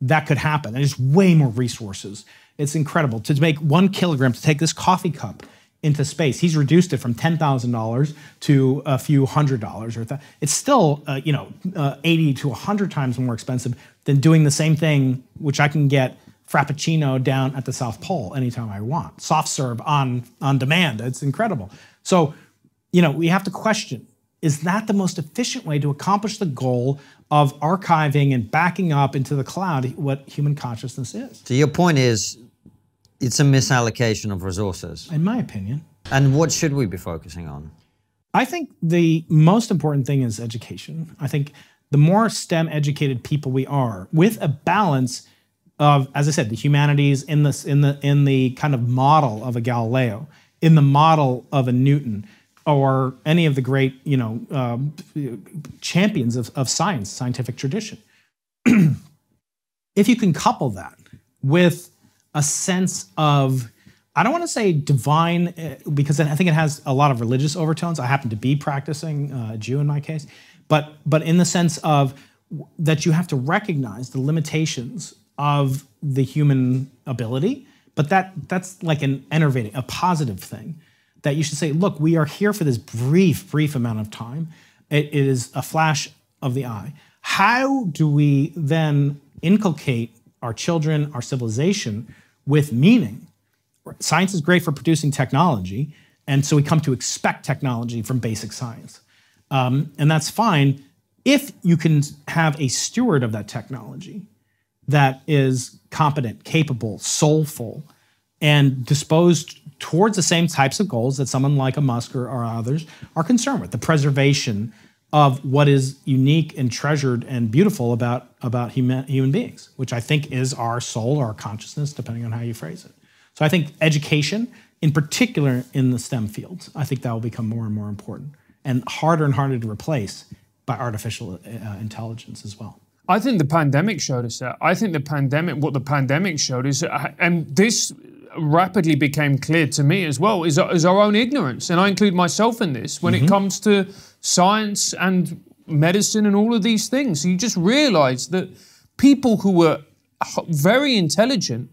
that could happen. And it's way more resources. It's incredible to make one kilogram to take this coffee cup into space. He's reduced it from ten thousand dollars to a few hundred dollars, or th- it's still uh, you know uh, eighty to hundred times more expensive than doing the same thing, which I can get frappuccino down at the South Pole anytime I want, soft serve on on demand. It's incredible. So, you know, we have to question: Is that the most efficient way to accomplish the goal of archiving and backing up into the cloud what human consciousness is. So your point is it's a misallocation of resources. In my opinion. And what should we be focusing on? I think the most important thing is education. I think the more STEM educated people we are, with a balance of, as I said, the humanities in this in the in the kind of model of a Galileo, in the model of a Newton, or any of the great, you know, um, champions of, of science, scientific tradition. [clears throat] if you can couple that with a sense of, I don't want to say divine, uh, because I think it has a lot of religious overtones. I happen to be practicing uh, Jew in my case, but but in the sense of that you have to recognize the limitations of the human ability, but that that's like an enervating, a positive thing that you should say, look, we are here for this brief, brief amount of time. it, is a flash of the eye. How do we then inculcate our children, our civilization with meaning? Science is great for producing technology, and so we come to expect technology from basic science. Um, and that's fine if you can have a steward of that technology that is competent, capable, soulful, and disposed towards the same types of goals that someone like a Musk or, or others are concerned with the preservation of what is unique and treasured and beautiful about, about human, human beings, which I think is our soul, our consciousness, depending on how you phrase it. So I think education, in particular in the STEM fields, I think that will become more and more important and harder and harder to replace by artificial uh, intelligence as well. I think the pandemic showed us that. I think the pandemic, what the pandemic showed is, uh, and this rapidly became clear to me as well, is, is our own ignorance. And I include myself in this when mm-hmm. it comes to science and medicine and all of these things. You just realize that people who were very intelligent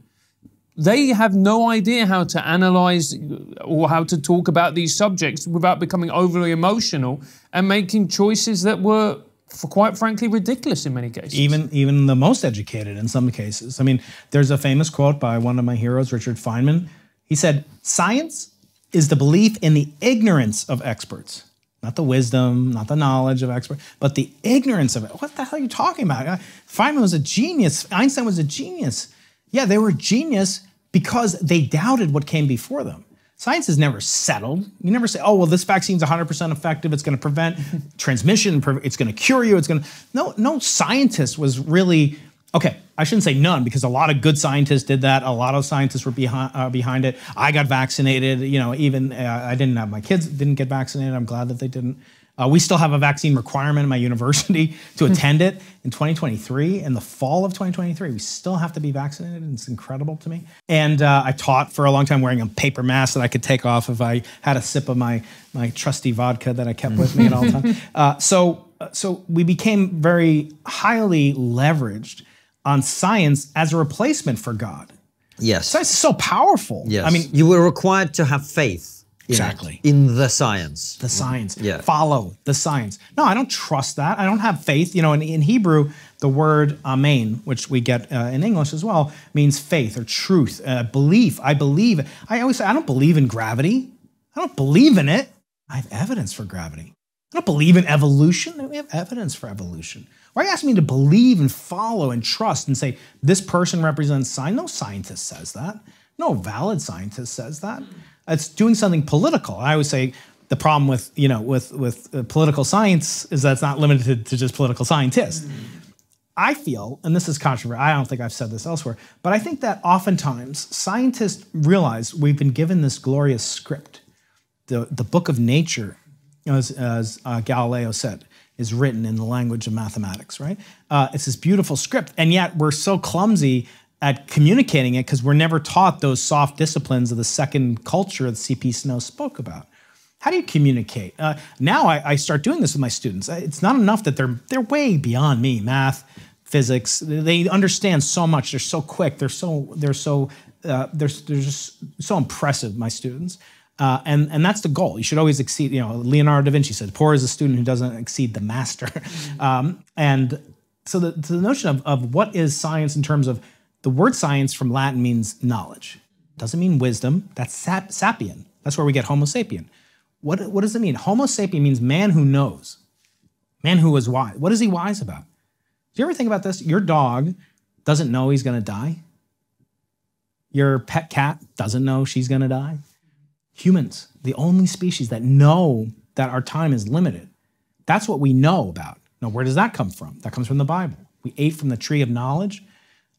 they have no idea how to analyze or how to talk about these subjects without becoming overly emotional and making choices that were for quite frankly ridiculous in many cases even even the most educated in some cases i mean there's a famous quote by one of my heroes richard feynman he said science is the belief in the ignorance of experts not the wisdom, not the knowledge of experts, but the ignorance of it. What the hell are you talking about? Uh, feynman was a genius. Einstein was a genius. Yeah, they were genius because they doubted what came before them. Science is never settled. You never say, "Oh, well, this vaccine's 100% effective. It's going to prevent [laughs] transmission. It's going to cure you. It's going to." No, no scientist was really okay. I shouldn't say none because a lot of good scientists did that. A lot of scientists were behind uh, behind it. I got vaccinated. You know, even uh, I didn't have my kids didn't get vaccinated. I'm glad that they didn't. Uh, we still have a vaccine requirement in my [laughs] university to hmm. attend it in 2023. In the fall of 2023, we still have to be vaccinated. And it's incredible to me. And uh, I taught for a long time wearing a paper mask that I could take off if I had a sip of my, my trusty vodka that I kept with me at all times. [laughs] Uh, so, uh, so we became very highly leveraged on science as a replacement for God. Yes. Science is so powerful. Yes. I mean, you were required to have faith Exactly. In the science. The science. Yeah. Follow the science. No, I don't trust that. I don't have faith. You know, in, in Hebrew, the word amen, which we get uh, in English as well, means faith or truth, uh, belief. I believe. I always say, I don't believe in gravity. I don't believe in it. I have evidence for gravity. I don't believe in evolution. We have evidence for evolution. Why are you asking me to believe and follow and trust and say this person represents science? No scientist says that. No valid scientist says that. It's doing something political. I always say the problem with you know with with uh, political science is that it's not limited to just political scientists. I feel, and this is controversial. I don't think I've said this elsewhere, but I think that oftentimes scientists realize we've been given this glorious script. The the book of nature, as as uh, Galileo said, is written in the language of mathematics. Right? Uh, it's this beautiful script, and yet we're so clumsy at communicating it because we're never taught those soft disciplines of the second culture that CP Snow spoke about. How do you communicate? Uh, now I, I, start doing this with my students. Uh, it's not enough that they're they're way beyond me, math, physics. They understand so much. They're so quick. They're so they're so uh, they're, they're just so impressive. My students. Uh, and and that's the goal. You should always exceed. You know, Leonardo da Vinci said, "Poor is a student who doesn't exceed the master." [laughs] um, and so the, the notion of, of what is science in terms of the word science from Latin means knowledge. Doesn't mean wisdom. That's sap- sapien. That's where we get Homo sapien. What, what does it mean? Homo sapien means man who knows, man who is wise. What is he wise about? Do you ever think about this? Your dog doesn't know he's going to die. Your pet cat doesn't know she's going to die. Humans, the only species that know that our time is limited. That's what we know about. Now, where does that come from? That comes from the Bible. We ate from the tree of knowledge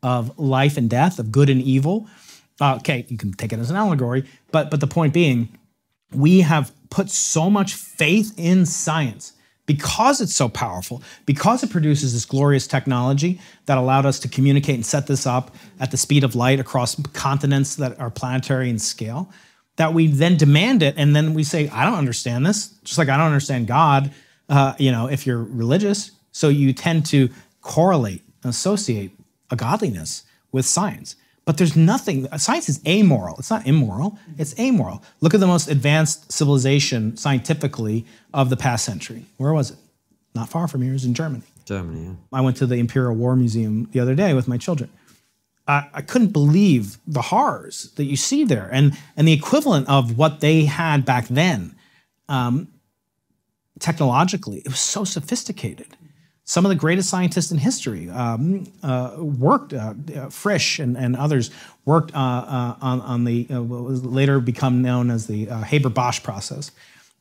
of life and death, of good and evil. Uh, okay, you can take it as an allegory, but but the point being, we have put so much faith in science because it's so powerful, because it produces this glorious technology that allowed us to communicate and set this up at the speed of light across continents that are planetary in scale, that we then demand it and then we say, I don't understand this, just like I don't understand God, uh, you know, if you're religious. So you tend to correlate, associate a godliness with science. But there's nothing, science is amoral. It's not immoral, it's amoral. Look at the most advanced civilization scientifically of the past century. Where was it? Not far from here, it was in Germany. Germany, yeah. I went to the Imperial War Museum the other day with my children. I, I couldn't believe the horrors that you see there and, and the equivalent of what they had back then. Um, technologically, it was so sophisticated some of the greatest scientists in history um, uh, worked, uh, uh, Frisch and, and others worked uh, uh, on, on, the, uh, what was later become known as the Haber-Bosch process.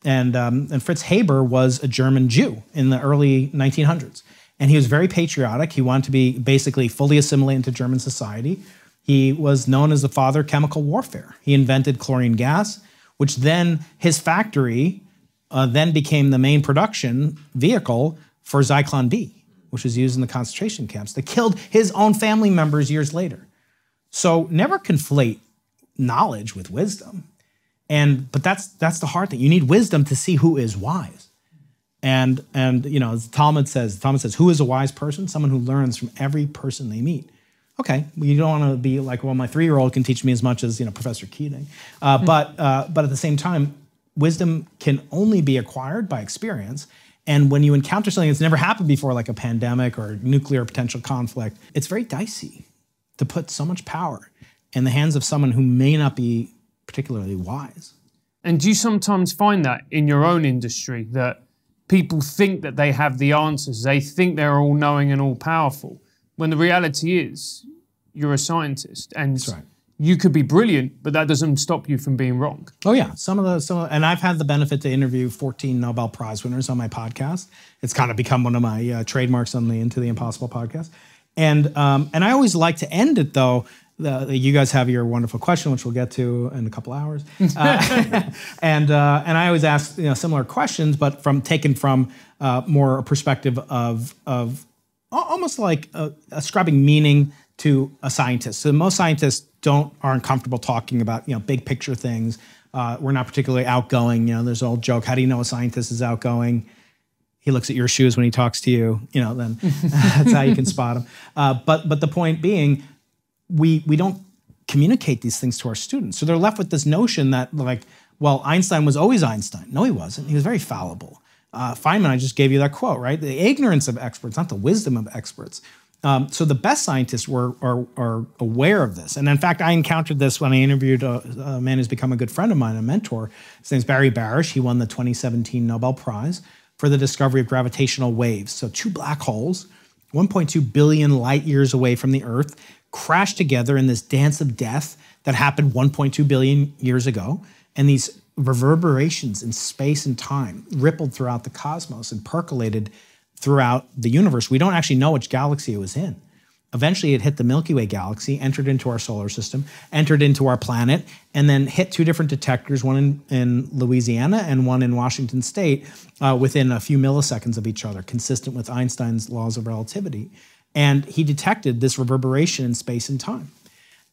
And, um, and Fritz Haber was a German Jew in the early 1900s. And he was very patriotic. He wanted to be basically fully assimilated into German society. He was known as the father of chemical warfare. He invented chlorine gas, which then his factory then became the main production vehicle for Zyklon B, which was used in the concentration camps that killed his own family members years later. So never conflate knowledge with wisdom. And but that's that's the hard thing. You need wisdom to see who is wise. And and you know, as Talmud says, Talmud says, who is a wise person? Someone who learns from every person they meet. Okay, well, you don't want to be like, well, my three-year-old can teach me as much as you know Professor Keating, uh, but uh, but at the same time, wisdom can only be acquired by experience. And when you encounter something that's never happened before, like a pandemic or nuclear potential conflict, it's very dicey to put so much power in the hands of someone who may not be particularly wise. And do you sometimes find that in your own industry that people think that they have the answers? They think they're all knowing and all powerful, when the reality is you're a scientist and right you could be brilliant, but that doesn't stop you from being wrong. Oh yeah, some of the some, and I've had the benefit to interview 14 Nobel Prize winners on my podcast. It's kind of become one of my uh, trademarks on the Into the Impossible podcast, and um, and I always like to end it though. The, you guys have your wonderful question, which we'll get to in a couple hours, [laughs] uh, [laughs] and uh, and I always ask you know similar questions, but from taken from uh, more a perspective of of almost like ascribing meaning to a scientist. So most scientists don't aren't comfortable talking about you know big picture things. Uh, we're not particularly outgoing. You know, there's an old joke. How do you know a scientist is outgoing? He looks at your shoes when he talks to you. You know, then [laughs] that's how you can spot him. Uh, but but the point being, we we don't communicate these things to our students, so they're left with this notion that like, well, Einstein was always Einstein. No, he wasn't. He was very fallible. Uh, Feynman, I just gave you that quote, right? The ignorance of experts, not the wisdom of experts. Um, so the best scientists were are, are, aware of this, and in fact, I encountered this when I interviewed a, a, man who's become a good friend of mine, a mentor. His name's Barry Barish. He won the 2017 Nobel Prize for the discovery of gravitational waves. So two black holes, 1.2 billion light years away from the Earth, crashed together in this dance of death that happened 1.2 billion years ago, and these reverberations in space and time rippled throughout the cosmos and percolated throughout the universe. We don't actually know which galaxy it was in. Eventually, it hit the Milky Way galaxy, entered into our solar system, entered into our planet, and then hit two different detectors, one in, in Louisiana and one in Washington state, uh, within a few milliseconds of each other, consistent with Einstein's laws of relativity. And he detected this reverberation in space and time.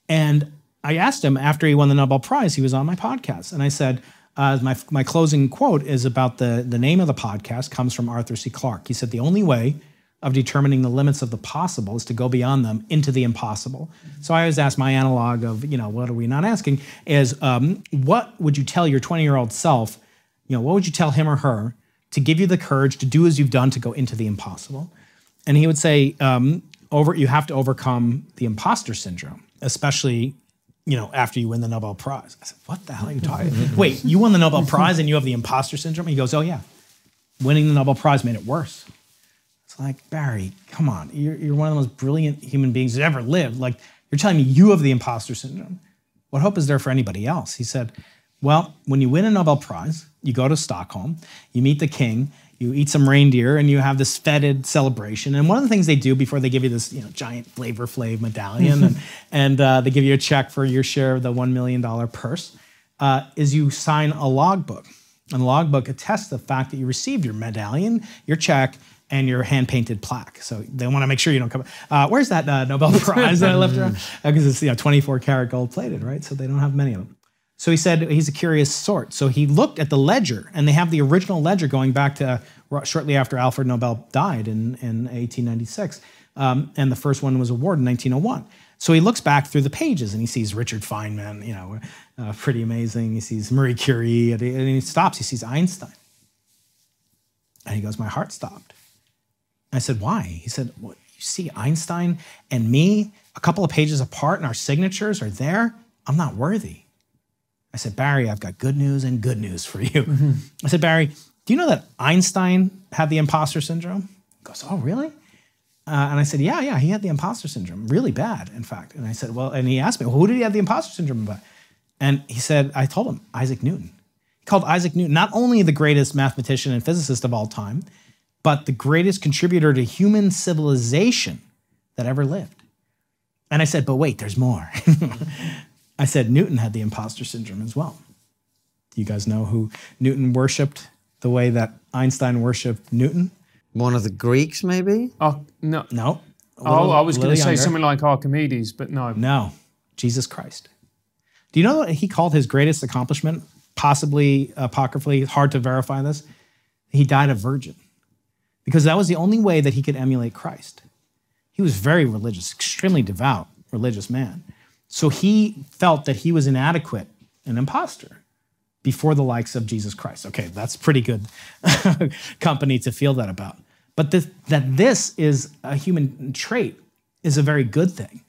And I asked him after he won the Nobel Prize, he was on my podcast, and I said, uh, my, my closing quote is about the, the name of the podcast comes from Arthur C. Clarke. He said, The only way of determining the limits of the possible is to go beyond them into the impossible. So I always ask my analog of, you know, what are we not asking? Is um, what would you tell your 20 year old self? You know, what would you tell him or her to give you the courage to do as you've done to go into the impossible? And he would say, um, over, you have to overcome the imposter syndrome, especially you know, after you win the Nobel Prize. I said, what the hell are you talking? [laughs] Wait, you won the Nobel Prize and you have the imposter syndrome? He goes, oh yeah, winning the Nobel Prize made it worse. It's like Barry, come on, you're, you're one of the most brilliant human beings that ever lived. Like you're telling me you have the imposter syndrome. What hope is there for anybody else? He said, well, when you win a Nobel Prize, you go to Stockholm, you meet the king, you eat some reindeer and you have this feted celebration. And one of the things they do before they give you this, you know, giant Flavor Flav medallion and, [laughs] and uh, they give you a check for your share of the $1 million purse, uh, is you sign a logbook. And the logbook attests the fact that you received your medallion, your check, and your hand painted plaque. So they want to make sure you don't come. Uh, where's that uh, Nobel [laughs] Prize that I left around? Because it's you know 24 karat gold plated, right? So they don't have many of them. So he said he's a curious sort. So he looked at the ledger, and they have the original ledger going back to shortly after Alfred Nobel died in, in 1896. Um, and the first one was awarded in 1901. So he looks back through the pages and he sees Richard Feynman, you know, uh, pretty amazing. He sees Marie Curie, and he, and he stops. He sees Einstein. And he goes, My heart stopped. I said, Why? He said, well, You see Einstein and me a couple of pages apart, and our signatures are there. I'm not worthy. I said, Barry, I've got good news and good news for you. I said, Barry, do you know that Einstein had the imposter syndrome? He goes, Oh, really? Uh, and I said, Yeah, yeah, he had the imposter syndrome, really bad, in fact. And I said, Well, and he asked me, well, Who did he have the imposter syndrome about? And he said, I told him, Isaac Newton. He called Isaac Newton not only the greatest mathematician and physicist of all time, but the greatest contributor to human civilization that ever lived. And I said, But wait, there's more. [laughs] I said, Newton had the imposter syndrome as well. Do you guys know who Newton worshiped the way that Einstein worshiped Newton? One of the Greeks, maybe? Oh, no. No. A Oh, I was going to say younger. something like Archimedes, but no. No, Jesus Christ. Do you know what he called his greatest accomplishment? Possibly apocryphally, hard to verify this. He died a virgin because that was the only way that he could emulate Christ. He was very religious, extremely devout, religious man. So he felt that he was inadequate, an imposter, before the likes of Jesus Christ. Okay, that's pretty good [laughs] company to feel that about. But this, that this is a human trait is a very good thing.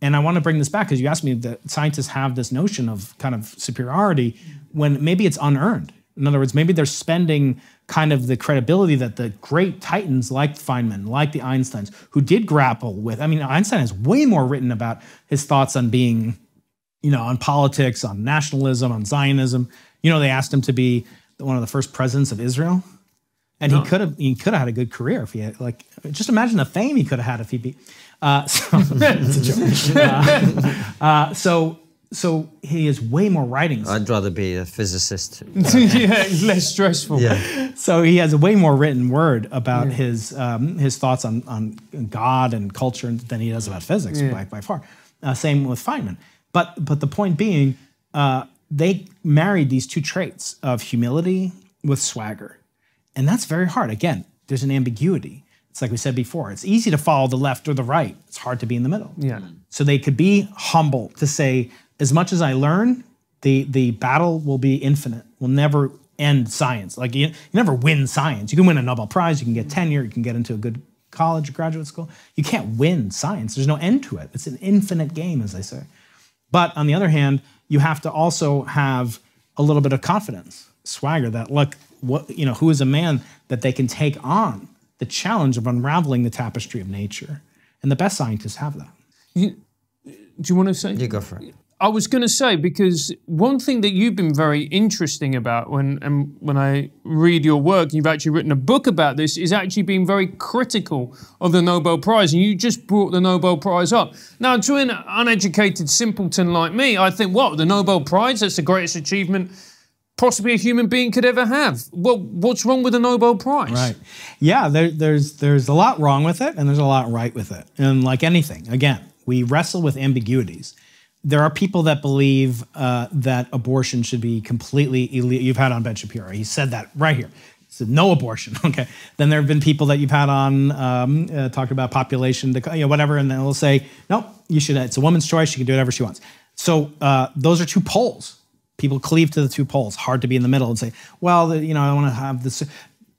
And I want to bring this back because you asked me that scientists have this notion of kind of superiority when maybe it's unearned. In other words, maybe they're spending kind of the credibility that the great titans like Feynman, like the Einsteins, who did grapple with. I mean, Einstein has way more written about his thoughts on being, you know, on politics, on nationalism, on Zionism. You know, they asked him to be one of the first presidents of Israel. And he could have he could have had a good career if he had like just imagine the fame he could have had if he be uh, [laughs] so, [laughs] it's a joke. Uh, uh, so so he has way more writings. I'd rather be a physicist. [laughs] yeah, less stressful. Yeah. so he has a way more written word about his um, his thoughts on on God and culture than he does about physics by, by far. Uh, same with Feynman. But but the point being, uh, they married these two traits of humility with swagger, and that's very hard. Again, there's an ambiguity. It's like we said before. It's easy to follow the left or the right. It's hard to be in the middle. Yeah. So they could be humble to say, as much as I learn, the the battle will be infinite. Will never end science. Like you, you never win science. You can win a Nobel Prize, you can get tenure, you can get into a good college or graduate school. You can't win science. There's no end to it. It's an infinite game, as they say. But on the other hand, you have to also have a little bit of confidence, swagger that look, what you know, who is a man that they can take on the challenge of unraveling the tapestry of nature. And the best scientists have that. You, Do you want to say? You go for it. I was going to say because one thing that you've been very interesting about when and when I read your work, you've actually written a book about this, is actually being very critical of the Nobel Prize, and you just brought the Nobel Prize up. Now, to an uneducated simpleton like me, I think, what the Nobel Prize? That's the greatest achievement possibly a human being could ever have. Well, what's wrong with the Nobel Prize? Right. Yeah, there, there's there's a lot wrong with it, and there's a lot right with it. And like anything, again, we wrestle with ambiguities. There are people that believe uh, that abortion should be completely illegal. You've had on Ben Shapiro. He said that right here. He said no abortion. [laughs] Okay. Then there have been people that you've had on um, uh, talked about population, you know, whatever, and they'll say no. You should. It's a woman's choice. She can do whatever she wants. So uh, those are two poles. People cleave to the two poles. Hard to be in the middle and say, well, you know, I want to have this.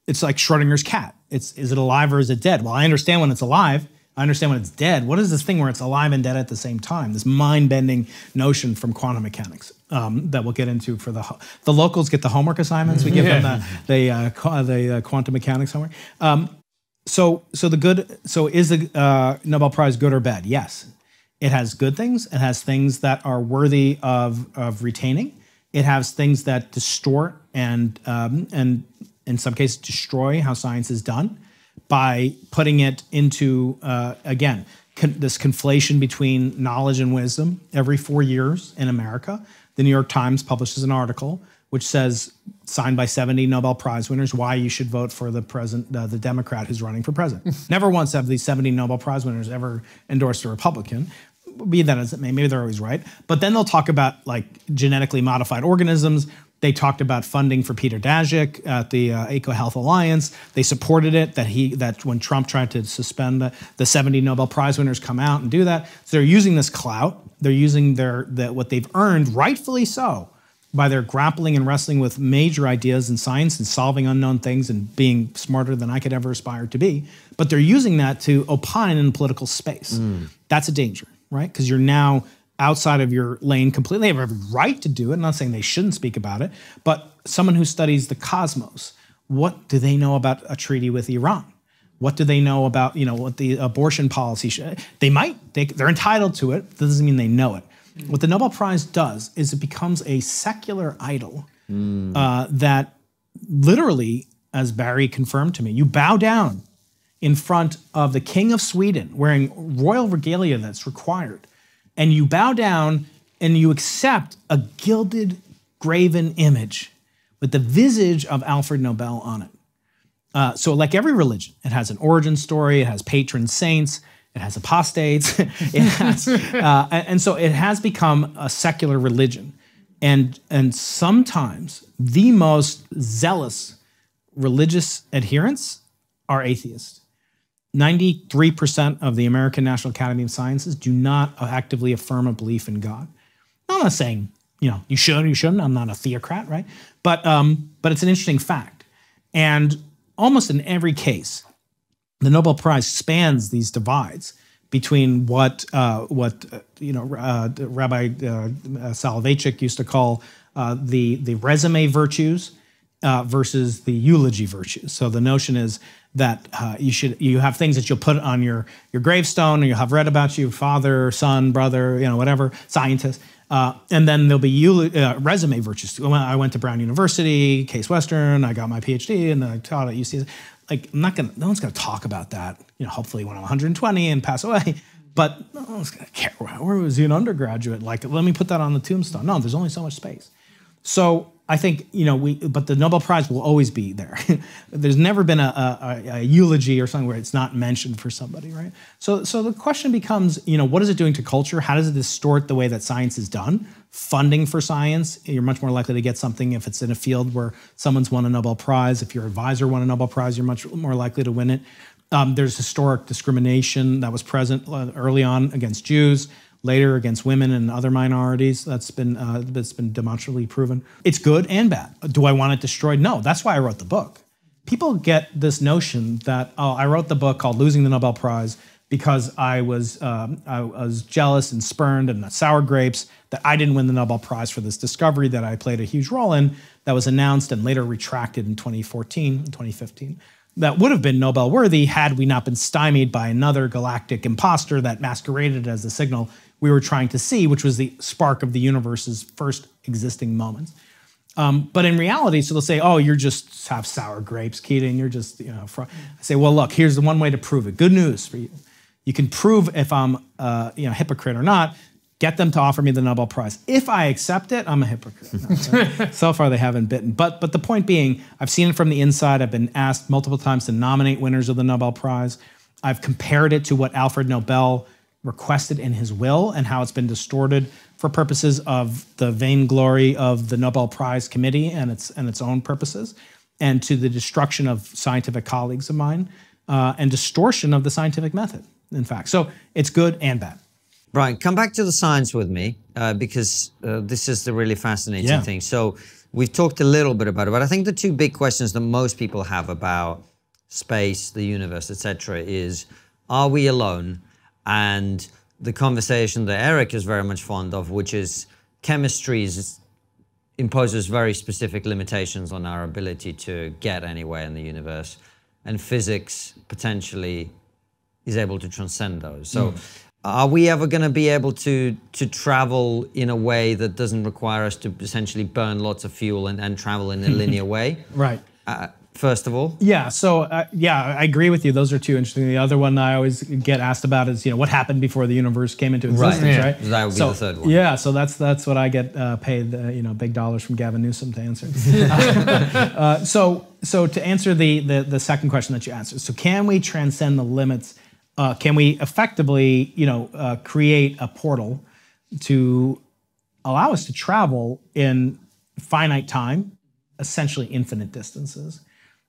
It's like Schrodinger's cat. It's is it alive or is it dead? Well, I understand when it's alive. I understand when it's dead. What is this thing where it's alive and dead at the same time? This mind-bending notion from quantum mechanics um, that we'll get into for the the locals get the homework assignments. We give them the the, uh, qu- the uh, quantum mechanics homework. Um, so so the good so is the uh, Nobel Prize good or bad? Yes, it has good things. It has things that are worthy of of retaining. It has things that distort and um, and in some cases destroy how science is done by putting it into uh, again con- this conflation between knowledge and wisdom every four years in America. the New York Times publishes an article which says, signed by 70 Nobel Prize winners, why you should vote for the president, uh, the Democrat who's running for president. [laughs] Never once have these 70 Nobel Prize winners ever endorsed a Republican. Be that as it may, maybe they're always right. But then they'll talk about like genetically modified organisms. They talked about funding for Peter Daszak at the uh, EcoHealth Alliance. They supported it that he that when Trump tried to suspend the, the 70 Nobel Prize winners come out and do that. So they're using this clout. They're using their the, what they've earned, rightfully so, by their grappling and wrestling with major ideas in science and solving unknown things and being smarter than I could ever aspire to be. But they're using that to opine in political space. That's a danger, right? Because you're now outside of your lane completely. They have every right to do it. I'm not saying they shouldn't speak about it, but someone who studies the cosmos, what do they know about a treaty with Iran? What do they know about, you know, what the abortion policy should? They might, they, they're entitled to it. That doesn't mean they know it. What the Nobel Prize does is it becomes a secular idol uh, that literally, as Barry confirmed to me, you bow down in front of the King of Sweden wearing royal regalia that's required. And you bow down and you accept a gilded, graven image with the visage of Alfred Nobel on it. Uh, so, like every religion, it has an origin story, it has patron saints, it has apostates, [laughs] it has, uh, and so it has become a secular religion. And, and sometimes the most zealous religious adherents are atheists. 93% of the American National Academy of Sciences do not actively affirm a belief in God. I'm not saying, you know, you should or you shouldn't. I'm not a theocrat, right? But, um, but it's an interesting fact. And almost in every case, the Nobel Prize spans these divides between what uh, what uh, you know uh, Rabbi uh, Soloveitchik used to call uh, the the resume virtues uh, versus the eulogy virtues. So the notion is that uh, you should you have things that you'll put on your your gravestone, and you'll have read about you, father, son, brother, you know, whatever, scientist. Uh, and then there'll be eul- uh, resume virtues. I went to Brown University, Case Western. I got my PhD, and then I taught at UC. Like, I'm not gonna. No one's gonna talk about that. You know, hopefully when I'm 120 and pass away. But no one's gonna care. Where was he an undergraduate? Like, let me put that on the tombstone. No, there's only so much space. So I think you know we, but the Nobel Prize will always be there. [laughs] There's never been a, a, a, eulogy or something where it's not mentioned for somebody, right? So, so the question becomes, you know, what is it doing to culture? How does it distort the way that science is done? Funding for science, you're much more likely to get something if it's in a field where someone's won a Nobel Prize. If your advisor won a Nobel Prize, you're much more likely to win it. Um, there's historic discrimination that was present early on against Jews later against women and other minorities. That's been uh, that's been demonstrably proven. It's good and bad. Do I want it destroyed? No. That's why I wrote the book. People get this notion that oh, I wrote the book called "Losing the Nobel Prize" because I was um, I was jealous and spurned and sour grapes that I didn't win the Nobel Prize for this discovery that I played a huge role in that was announced and later retracted in 2014 and 2015 that would have been Nobel worthy had we not been stymied by another galactic imposter that masqueraded as the signal we were trying to see, which was the spark of the universe's first existing moments. Um, but in reality, so they'll say, "Oh, you're just have sour grapes, Keating. You're just you know." Fr-. I say, "Well, look, here's the one way to prove it. Good news for you. You can prove if I'm uh, you know hypocrite or not. Get them to offer me the Nobel Prize. If I accept it, I'm a hypocrite. No, so, [laughs] so far, they haven't bitten. But but the point being, I've seen it from the inside. I've been asked multiple times to nominate winners of the Nobel Prize. I've compared it to what Alfred Nobel requested in his will and how it's been distorted for purposes of the vainglory of the Nobel Prize Committee and its and its own purposes, and to the destruction of scientific colleagues of mine uh, and distortion of the scientific method. In fact, so it's good and bad. Brian, come back to the science with me uh, because uh, this is the really fascinating Yeah. thing. So we've talked a little bit about it, but I think the two big questions that most people have about space, the universe, etc., is: Are we alone? And the conversation that Eric is very much fond of, which is chemistry is, imposes very specific limitations on our ability to get anywhere in the universe, and physics potentially is able to transcend those. So, are we ever going to be able to to travel in a way that doesn't require us to essentially burn lots of fuel and, and travel in a [laughs] linear way? Right. Uh, first of all? Yeah. So uh, yeah, I agree with you. Those are two interesting. The other one I always get asked about is you know what happened before the universe came into existence, Yeah. right? That would be so, the third one. Yeah. So that's that's what I get uh, paid uh, you know big dollars from Gavin Newsom to answer. [laughs] uh, so so to answer the, the the second question that you answered, so can we transcend the limits? Uh, can we effectively you know uh, create a portal to allow us to travel in finite time, essentially infinite distances?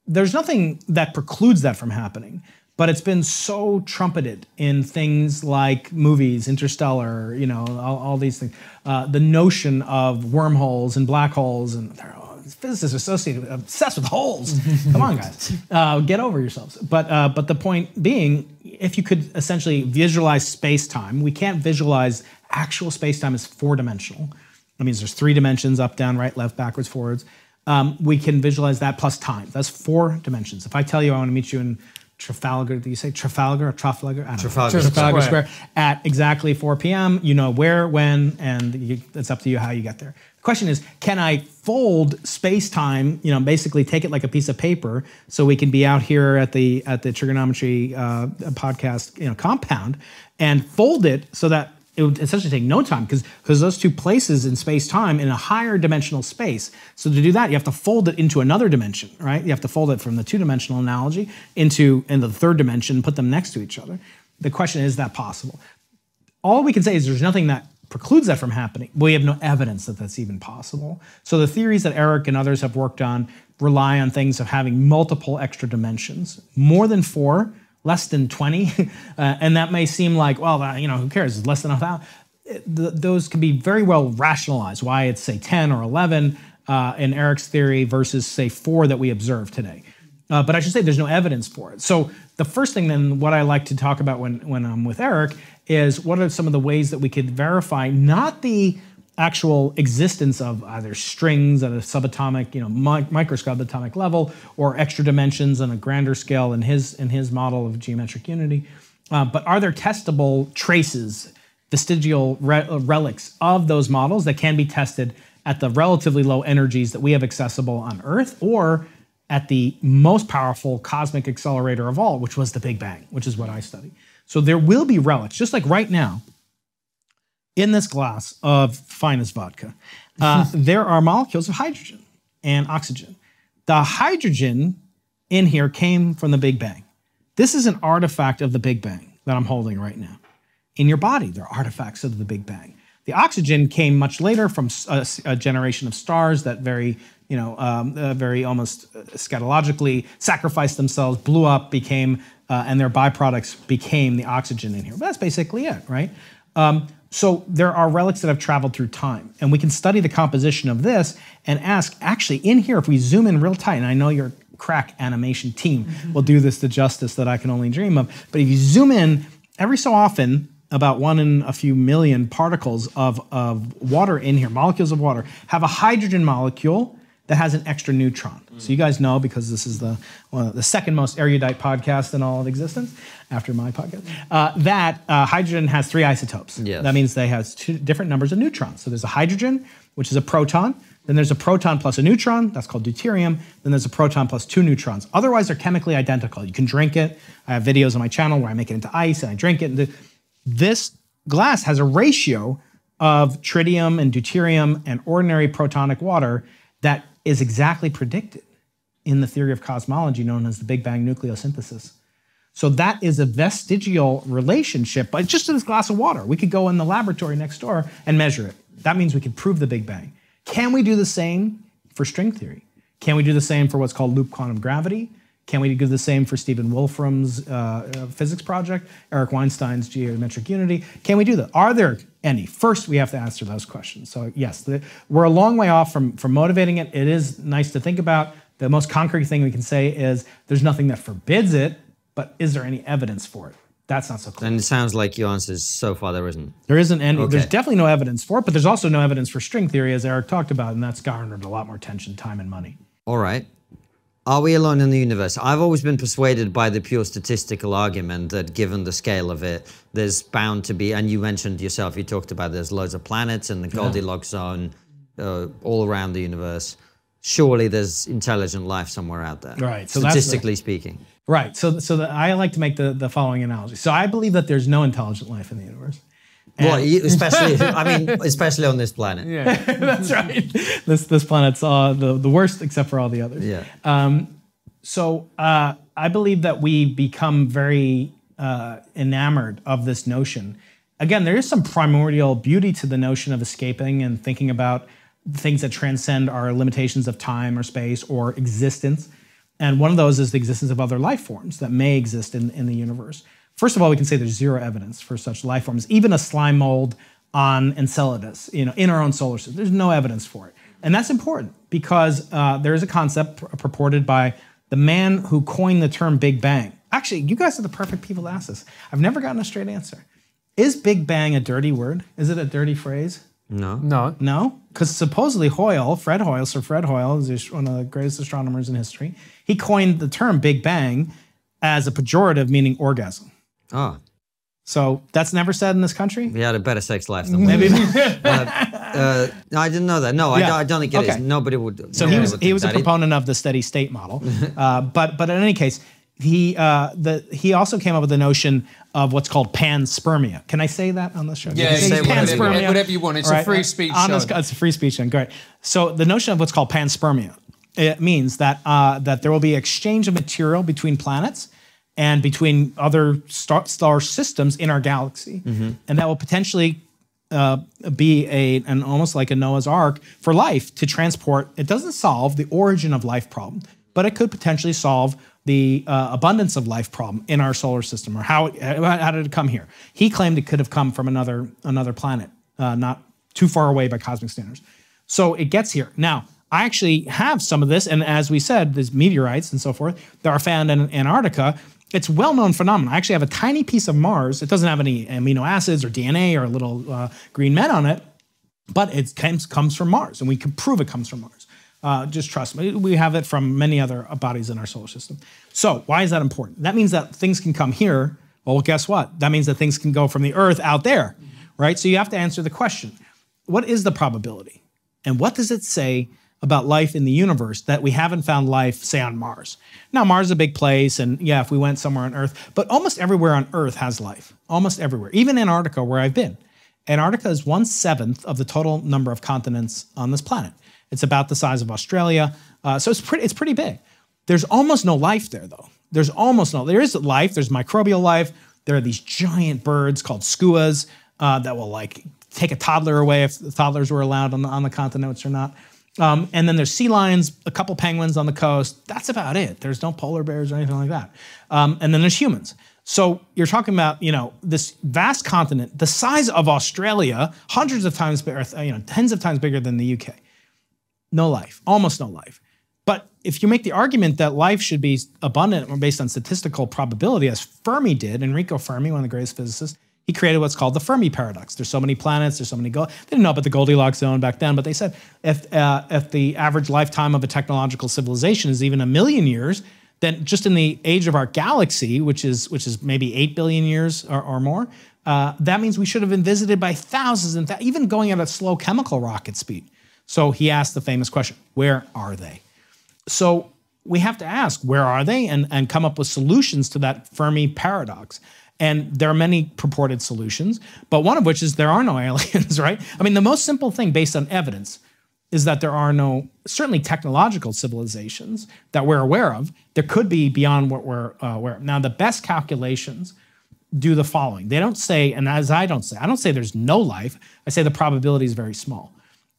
There's nothing that precludes that from happening but it's been so trumpeted in things like movies interstellar you know all, all these things uh, the notion of wormholes and black holes and they're all, physicists associated obsessed with holes. [laughs] Come on guys. Uh, get over yourselves. But uh, but the point being if you could essentially visualize space-time we can't visualize actual space-time as four-dimensional. That means there's three dimensions up down right left backwards forwards um, we can visualize that plus time. That's four dimensions. If I tell you I want to meet you in Trafalgar, do you say Trafalgar or Trafalgar? I don't Trafalgar know. Trafalgar Square. Square. at exactly 4 p.m. You know where, when, and you, it's up to you how you get there. The question is, can I fold space-time? You know, basically take it like a piece of paper, so we can be out here at the at the Triggernometry uh, podcast, you know, compound, and fold it so that it would essentially take no time because because those two places in space time in a higher dimensional space. So to do that, you have to fold it into another dimension, right? You have to fold it from the two dimensional analogy into in the third dimension, put them next to each other. The question is that possible? All we can say is there's nothing that precludes that from happening. We have no evidence that that's even possible. So the theories that Eric and others have worked on rely on things of having multiple extra dimensions, more than four less than 20 [laughs] uh, and that may seem like well uh, you know who cares? It's less than a thousand Th- those can be very well rationalized why it's say 10 or 11 uh, in eric's theory versus say 4 that we observe today. Uh, but i should say there's no evidence for it. So the first thing then what i like to talk about when, when i'm with eric is what are some of the ways that we could verify not the actual existence of either strings at a subatomic, you know, mi- atomic level, or extra dimensions on a grander scale in his in his model of geometric unity. Uh, but are there testable traces, vestigial re- relics of those models that can be tested at the relatively low energies that we have accessible on Earth, or at the most powerful cosmic accelerator of all, which was the Big Bang, which is what I study. So there will be relics, just like right now in this glass of finest vodka, uh, [laughs] there are molecules of hydrogen and oxygen. The hydrogen in here came from the Big Bang. This is an artifact of the Big Bang that I'm holding right now. In your body, there are artifacts of the Big Bang. The oxygen came much later from a generation of stars that very, you know, um, uh, very almost uh, scatologically sacrificed themselves, blew up, became, uh, and their byproducts became the oxygen in here. But that's basically it, right? Um, so there are relics that have traveled through time, and we can study the composition of this and ask, actually, in here, if we zoom in real tight, and I know your crack animation team will do this the justice that I can only dream of, but if you zoom in every so often, about one in a few million particles of, of water in here, molecules of water, have a hydrogen molecule that has an extra neutron. So you guys know because this is the one of the second most erudite podcast in all of existence after my podcast. Uh, that uh, hydrogen has three isotopes. Yes. That means they have two different numbers of neutrons. So there's a hydrogen, which is a proton. Then there's a proton plus a neutron. That's called deuterium. Then there's a proton plus two neutrons. Otherwise, they're chemically identical. You can drink it. I have videos on my channel where I make it into ice and I drink it. This glass has a ratio of tritium and deuterium and ordinary protonic water that is exactly predicted in the theory of cosmology known as the Big Bang nucleosynthesis. So that is a vestigial relationship, but just in this glass of water. We could go in the laboratory next door and measure it. That means we could prove the Big Bang. Can we do the same for string theory? Can we do the same for what's called loop quantum gravity? Can we do the same for Stephen Wolfram's uh, uh, physics project, Eric Weinstein's geometric unity? Can we do that? Are there any? First, we have to answer those questions. So yes, the, we're a long way off from, from motivating it. It is nice to think about. The most concrete thing we can say is there's nothing that forbids it, but is there any evidence for it? That's not so clear. And it sounds like your answer is so far there isn't. There isn't any. There's definitely no evidence for it, but there's also no evidence for string theory, as Eric talked about, and that's garnered a lot more attention, time, and money. All right. Are we alone in the universe? I've always been persuaded by the pure statistical argument that given the scale of it, there's bound to be, and you mentioned yourself, you talked about there's loads of planets in the Goldilocks zone uh, all around the universe. Surely there's intelligent life somewhere out there. Right, so that's the- statistically speaking. Right. So, so the, I like to make the, the following analogy. So I believe that there's no intelligent life in the universe. Well, especially, [laughs] I mean, especially on this planet. Yeah. [laughs] That's right. this this planet's uh, the the worst except for all the others. Yeah. Um, So uh, I believe that we become very uh, enamored of this notion. Again, there is some primordial beauty to the notion of escaping and thinking about things that transcend our limitations of time or space or existence. And one of those is the existence of other life forms that may exist in, in the universe. First of all, we can say there's zero evidence for such life forms. Even a slime mold on Enceladus, you know, in our own solar system, there's no evidence for it. And that's important because uh, there is a concept pr- purported by the man who coined the term Big Bang. Actually, you guys are the perfect people to ask this. I've never gotten a straight answer. Is Big Bang a dirty word? Is it a dirty phrase? No. No. No, because supposedly Hoyle, Fred Hoyle, Sir Fred Hoyle, is one of the greatest astronomers in history. He coined the term Big Bang as a pejorative meaning orgasm. Oh, So that's never said in this country. we had a better sex life than we Maybe. [laughs] Uh, I didn't know that. No, I, Yeah. don't, I don't think it is. Okay. Nobody would. So he was he was a proponent of the steady state model, [laughs] uh, but but in any case, he uh, the he also came up with the notion of what's called panspermia. Can I say that on the show? Yeah, say whatever- panspermia? whatever you want. It's a free speech On this- it's a free speech. Then great. So the notion of what's called panspermia it means that uh, that there will be exchange of material between planets and between other star, star systems in our galaxy, and that will potentially uh, be a an almost like a Noah's Ark for life to transport. It doesn't solve the origin of life problem, but it could potentially solve the uh, abundance of life problem in our solar system, or how it, how did it come here? He claimed it could have come from another another planet, uh, not too far away by cosmic standards. So it gets here now. I actually have some of this, and as we said, there's meteorites and so forth that are found in Antarctica. It's well-known phenomenon. I actually have a tiny piece of Mars. It doesn't have any amino acids or DNA or little uh, green men on it, but it comes from Mars, and we can prove it comes from Mars. Uh, just trust me. We have it from many other bodies in our solar system. So why is that important? That means that things can come here. Well, guess what? That means that things can go from the Earth out there, right? So you have to answer the question: What is the probability, and what does it say about life in the universe that we haven't found life, say, on Mars? Now, Mars is a big place, and yeah, if we went somewhere on Earth, but almost everywhere on Earth has life. Almost everywhere, even Antarctica, where I've been. Antarctica is one seventh of the total number of continents on this planet. It's about the size of Australia, uh, so it's pretty. It's pretty big. There's almost no life there, though. There's almost no. There is life. There's microbial life. There are these giant birds called skuas uh, that will like take a toddler away if the toddlers were allowed on the, on the continent, are not. Um, and then there's sea lions, a couple penguins on the coast. That's about it. There's no polar bears or anything like that. Um, and then there's humans. So you're talking about, you know, this vast continent, the size of Australia, hundreds of times you know, tens of times bigger than the UK. No life, almost no life. But if you make the argument that life should be abundant or based on statistical probability, as Fermi did, Enrico Fermi, one of the greatest physicists, he created what's called the Fermi paradox. There's so many planets, there's so many. Go- they didn't know about the Goldilocks zone back then, but they said if uh, if the average lifetime of a technological civilization is even a million years, then just in the age of our galaxy, which is which is maybe eight billion years or, or more, uh, that means we should have been visited by thousands and th- even going at a slow chemical rocket speed. So he asked the famous question: Where are they? So we have to ask, where are they? And, and come up with solutions to that Fermi paradox. And there are many purported solutions, but one of which is there are no [laughs] aliens, right? I mean, the most simple thing based on evidence is that there are no, certainly technological civilizations that we're aware of. There could be beyond what we're uh, aware of. Now, the best calculations do the following they don't say, and as I don't say, I don't say there's no life, I say the probability is very small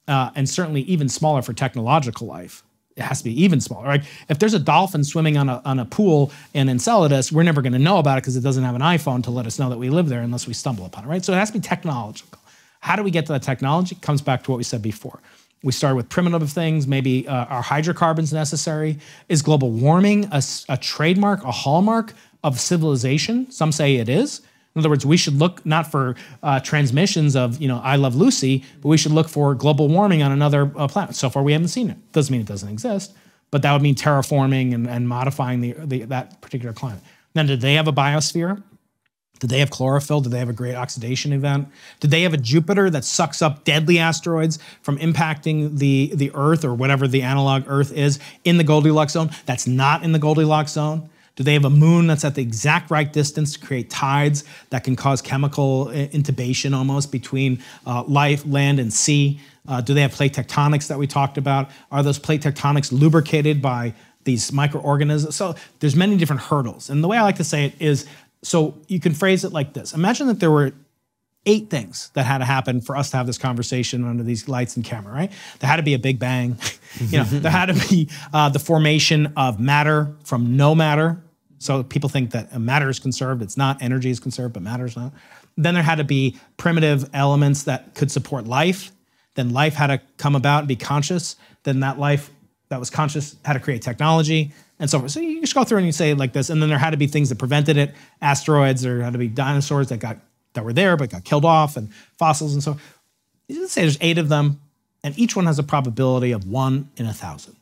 uh, and certainly even smaller for technological life. It has to be even smaller. Right? If there's a dolphin swimming on a, on a pool in Enceladus, we're never going to know about it because it doesn't have an iPhone to let us know that we live there unless we stumble upon it. Right? So it has to be technological. How do we get to that technology? It comes back to what we said before. We start with primitive things. Maybe uh, are hydrocarbons necessary? Is global warming a trademark, a hallmark of civilization? Some say it is. In other words, we should look not for uh, transmissions of, you know, I love Lucy, but we should look for global warming on another uh, planet. So far, we haven't seen it. Doesn't mean it doesn't exist, but that would mean terraforming and, and modifying the, the, that particular climate. Then, did they have a biosphere? Did they have chlorophyll? Did they have a great oxidation event? Did they have a Jupiter that sucks up deadly asteroids from impacting the, the Earth or whatever the analog Earth is in the Goldilocks zone that's not in the Goldilocks zone? Do they have a moon that's at the exact right distance to create tides that can cause chemical uh, intubation almost between uh, life, land, and sea? Uh, do they have plate tectonics that we talked about? Are those plate tectonics lubricated by these microorganisms? So there's many different hurdles. And the way I like to say it is, so you can phrase it like this. Imagine that there were eight things that had to happen for us to have this conversation under these lights and camera, right? There had to be a big bang. [laughs] you know, there had to be uh, the formation of matter from no matter, so people think that matter is conserved. It's not. Energy is conserved, but matter is not. Then there had to be primitive elements that could support life. Then life had to come about and be conscious. Then that life that was conscious had to create technology and so forth. So you just go through and you say like this. And then there had to be things that prevented it, asteroids, there had to be dinosaurs that got that were there but got killed off, and fossils and so. Let's say there's eight of them, and each one has a probability of one in a thousand.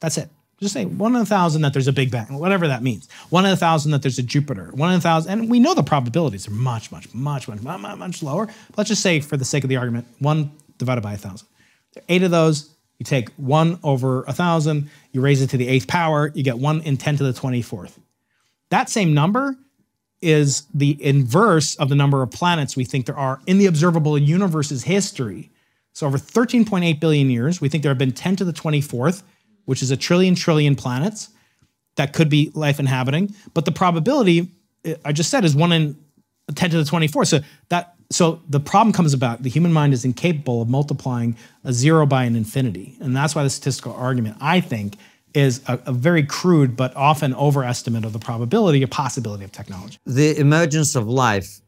That's it. Just say one in a thousand that there's a Big Bang, whatever that means. One in a thousand that there's a Jupiter. One in a thousand, and we know the probabilities are much, much, much, much, much, much lower. But let's just say, for the sake of the argument, one divided by a thousand. There are eight of those. You take one over a thousand, you raise it to the eighth power, you get one in 10 to the 24th. That same number is the inverse of the number of planets we think there are in the observable universe's history. So, over 13.8 billion years, we think there have been 10 to the 24th which is a trillion trillion planets that could be life inhabiting. But the probability, I just said, is one in 10 to the 24. So that so the problem comes about the human mind is incapable of multiplying a zero by an infinity. And that's why the statistical argument, I think, is a, a, very crude but often overestimate of the probability or possibility of technology. The emergence of life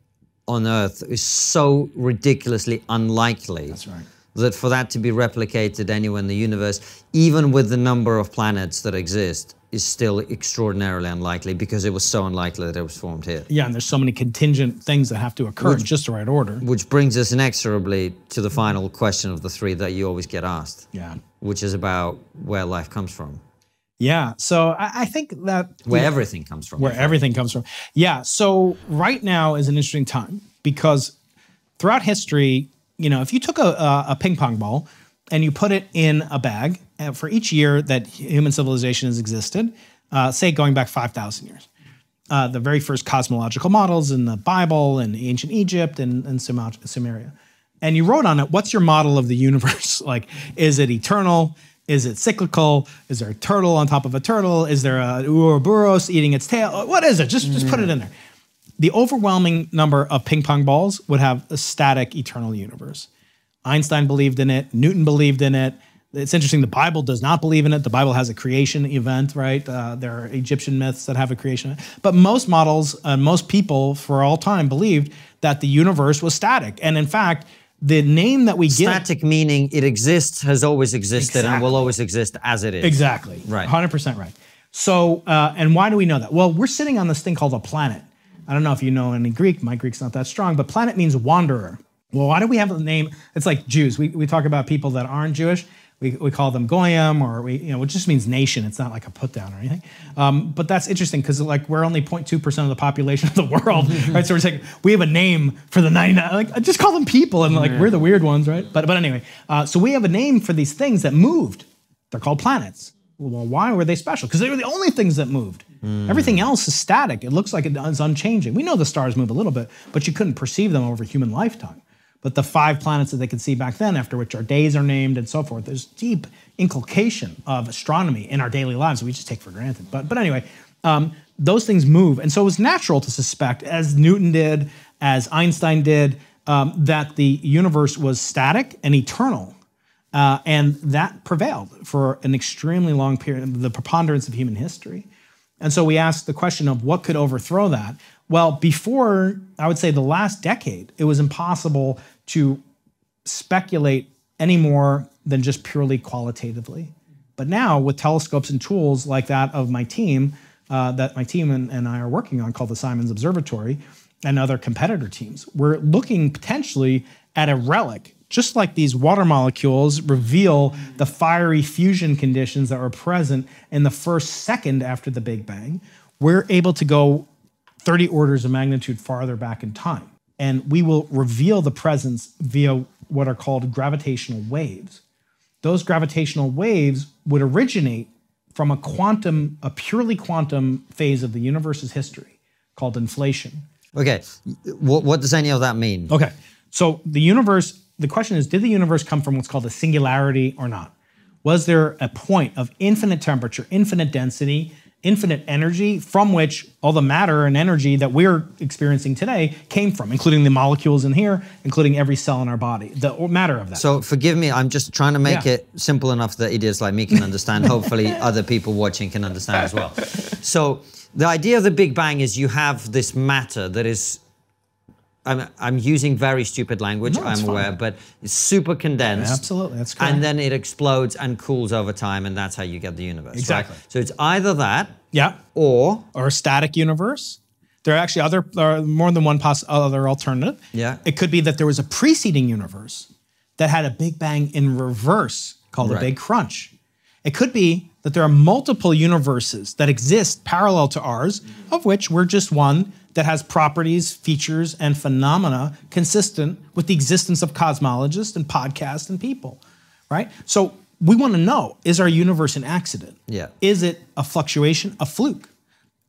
on Earth is so ridiculously unlikely. That's right that for that to be replicated anywhere in the universe, even with the number of planets that exist, is still extraordinarily unlikely because it was so unlikely that it was formed here. Yeah, and there's so many contingent things that have to occur which, in just the right order. Which brings us inexorably to the final question of the three that you always get asked. Yeah. Which is about where life comes from. Yeah, so I, I think that where everything comes from. Where everything comes from. Yeah, so right now is an interesting time because throughout history, you know, if you took a, a, ping pong ball and you put it in a bag uh, for each year that human civilization has existed, uh, say going back 5,000 years, uh, the very first cosmological models in the Bible and ancient Egypt and, and Sumeria, and you wrote on it, what's your model of the universe? [laughs] like, is it eternal? Is it cyclical? Is there a turtle on top of a turtle? Is there a Ouroboros eating its tail? What is it? Just, just put it in there the overwhelming number of ping pong balls would have a static eternal universe. Einstein believed in it, Newton believed in it. It's interesting, the Bible does not believe in it. The Bible has a creation event, right? Uh, there are Egyptian myths that have a creation. But most models, uh, most people for all time believed that the universe was static. And in fact, the name that we static Static meaning it exists, has always existed, exactly. and will always exist as it is. Exactly. Right. 100% right. So, uh, and why do we know that? Well, we're sitting on this thing called a planet. I don't know if you know any Greek. My Greek's not that strong, but planet means wanderer. Well, why do we have the name? It's like Jews. We, we talk about people that aren't Jewish. We, we call them goyim, or we, you know, it just means nation. It's not like a put down or anything. Um, but that's interesting because like we're only 0.2 percent of the population of the [laughs] world, [laughs] right? So we're saying we have a name for the 99. Like just call them people, and like we're the weird ones, right? But but anyway, uh, so we have a name for these things that moved. They're called planets. Well, why were they special? Because they were the only things that moved. Mm. Everything else is static. It looks like it's unchanging. We know the stars move a little bit, but you couldn't perceive them over human lifetime. But the five planets that they could see back then, after which our days are named and so forth, there's deep inculcation of astronomy in our daily lives that we just take for granted. But, but anyway, um, those things move. And so it was natural to suspect, as Newton did, as Einstein did, um, that the universe was static and eternal. Uh, and that prevailed for an extremely long period, the preponderance of human history. And so we asked the question of what could overthrow that. Well, before, I would say, the last decade, it was impossible to speculate any more than just purely qualitatively. But now, with telescopes and tools like that of my team, uh, that my team and, and I are working on, called the Simons Observatory, and other competitor teams, we're looking potentially at a relic just like these water molecules reveal the fiery fusion conditions that were present in the first second after the Big Bang, we're able to go 30 orders of magnitude farther back in time. And we will reveal the presence via what are called gravitational waves. Those gravitational waves would originate from a quantum, a purely quantum phase of the universe's history called inflation. Okay, what, what does any of that mean? Okay, so the universe, the question is did the universe come from what's called a singularity or not? Was there a point of infinite temperature, infinite density, infinite energy from which all the matter and energy that we're experiencing today came from, including the molecules in here, including every cell in our body, the matter of that. So forgive me, I'm just trying to make Yeah. it simple enough that idiots like me can understand. [laughs] Hopefully, other people watching can understand as well. So the idea of the Big Bang is you have this matter that is. I'm, I'm using very stupid language, No, I'm aware, fine. but it's super condensed. Absolutely, that's correct. And then it explodes and cools over time, and that's how you get the universe. right? Exactly. So it's either that yeah, or or a static universe. There are actually other, there are more than one poss- other alternative. Yeah. It could be that there was a preceding universe that had a Big Bang in reverse called Right. a Big Crunch. It could be that there are multiple universes that exist parallel to ours, of which we're just one that has properties, features, and phenomena consistent with the existence of cosmologists and podcasts and people, right? So we want to know is our universe an accident? Yeah. Is it a fluctuation, a fluke?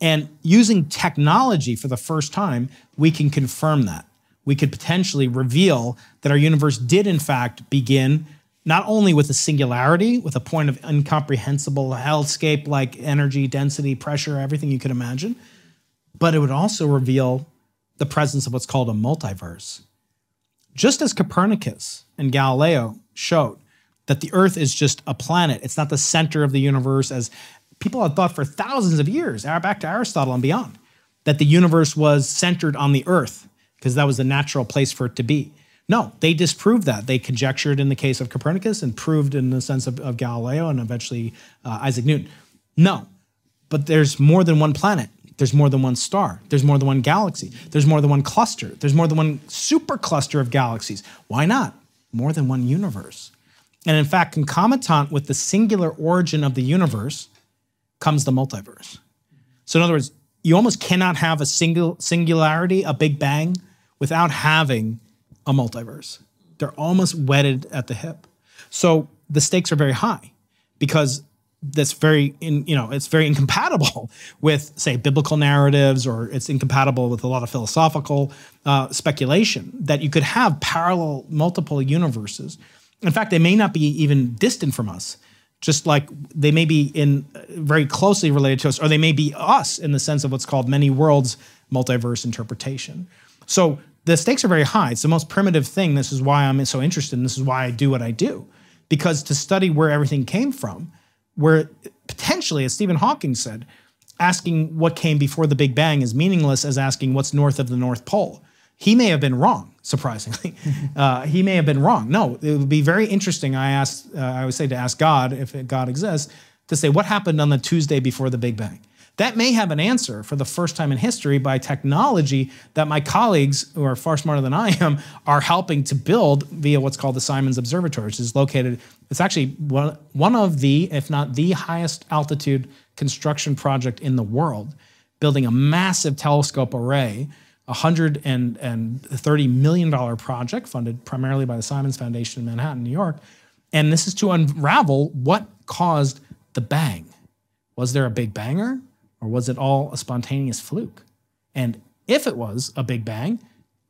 And using technology for the first time, we can confirm that. We could potentially reveal that our universe did, in fact, begin not only with a singularity, with a point of incomprehensible hellscape like energy, density, pressure, everything you could imagine, but it would also reveal the presence of what's called a multiverse. Just as Copernicus and Galileo showed that the Earth is just a planet, it's not the center of the universe as people had thought for thousands of years, back to Aristotle and beyond, that the universe was centered on the Earth because that was the natural place for it to be. No, they disproved that. They conjectured in the case of Copernicus and proved in the sense of, of Galileo and eventually uh, Isaac Newton. No, but there's more than one planet. There's more than one star. There's more than one galaxy. There's more than one cluster. There's more than one supercluster of galaxies. Why not? More than one universe. And in fact, concomitant with the singular origin of the universe comes the multiverse. So in other words, you almost cannot have a single singularity, a big bang, without having a multiverse. They're almost wedded at the hip. So the stakes are very high because that's very in, you know it's very [laughs] incompatible with say biblical narratives or it's incompatible with a lot of philosophical uh, speculation that you could have parallel multiple universes. In fact they may not be even distant from us just like they may be in uh, very closely related to us or they may be us in the sense of what's called many worlds multiverse interpretation. So the stakes are very high. It's the most primitive thing. This is why i'm so interested. And this is why i do what i do. Because to study where everything came from where potentially, as Stephen Hawking said, asking what came before the Big Bang is meaningless as asking what's north of the North Pole. He may have been wrong, surprisingly. [laughs] uh, he may have been wrong. No, it would be very interesting. I asked, uh, I would say to ask God, if God exists, to say what happened on the Tuesday before the Big Bang. That may have an answer for the first time in history by technology that my colleagues, who are far smarter than I am, are helping to build via what's called the Simons Observatory, which is located, it's actually one, of the, if not the highest altitude construction project in the world, building a massive telescope array, a $130 million project funded primarily by the Simons Foundation in Manhattan, New York. And this is to unravel what caused the bang. Was there a big banger? Or was it all a spontaneous fluke? And if it was a big bang,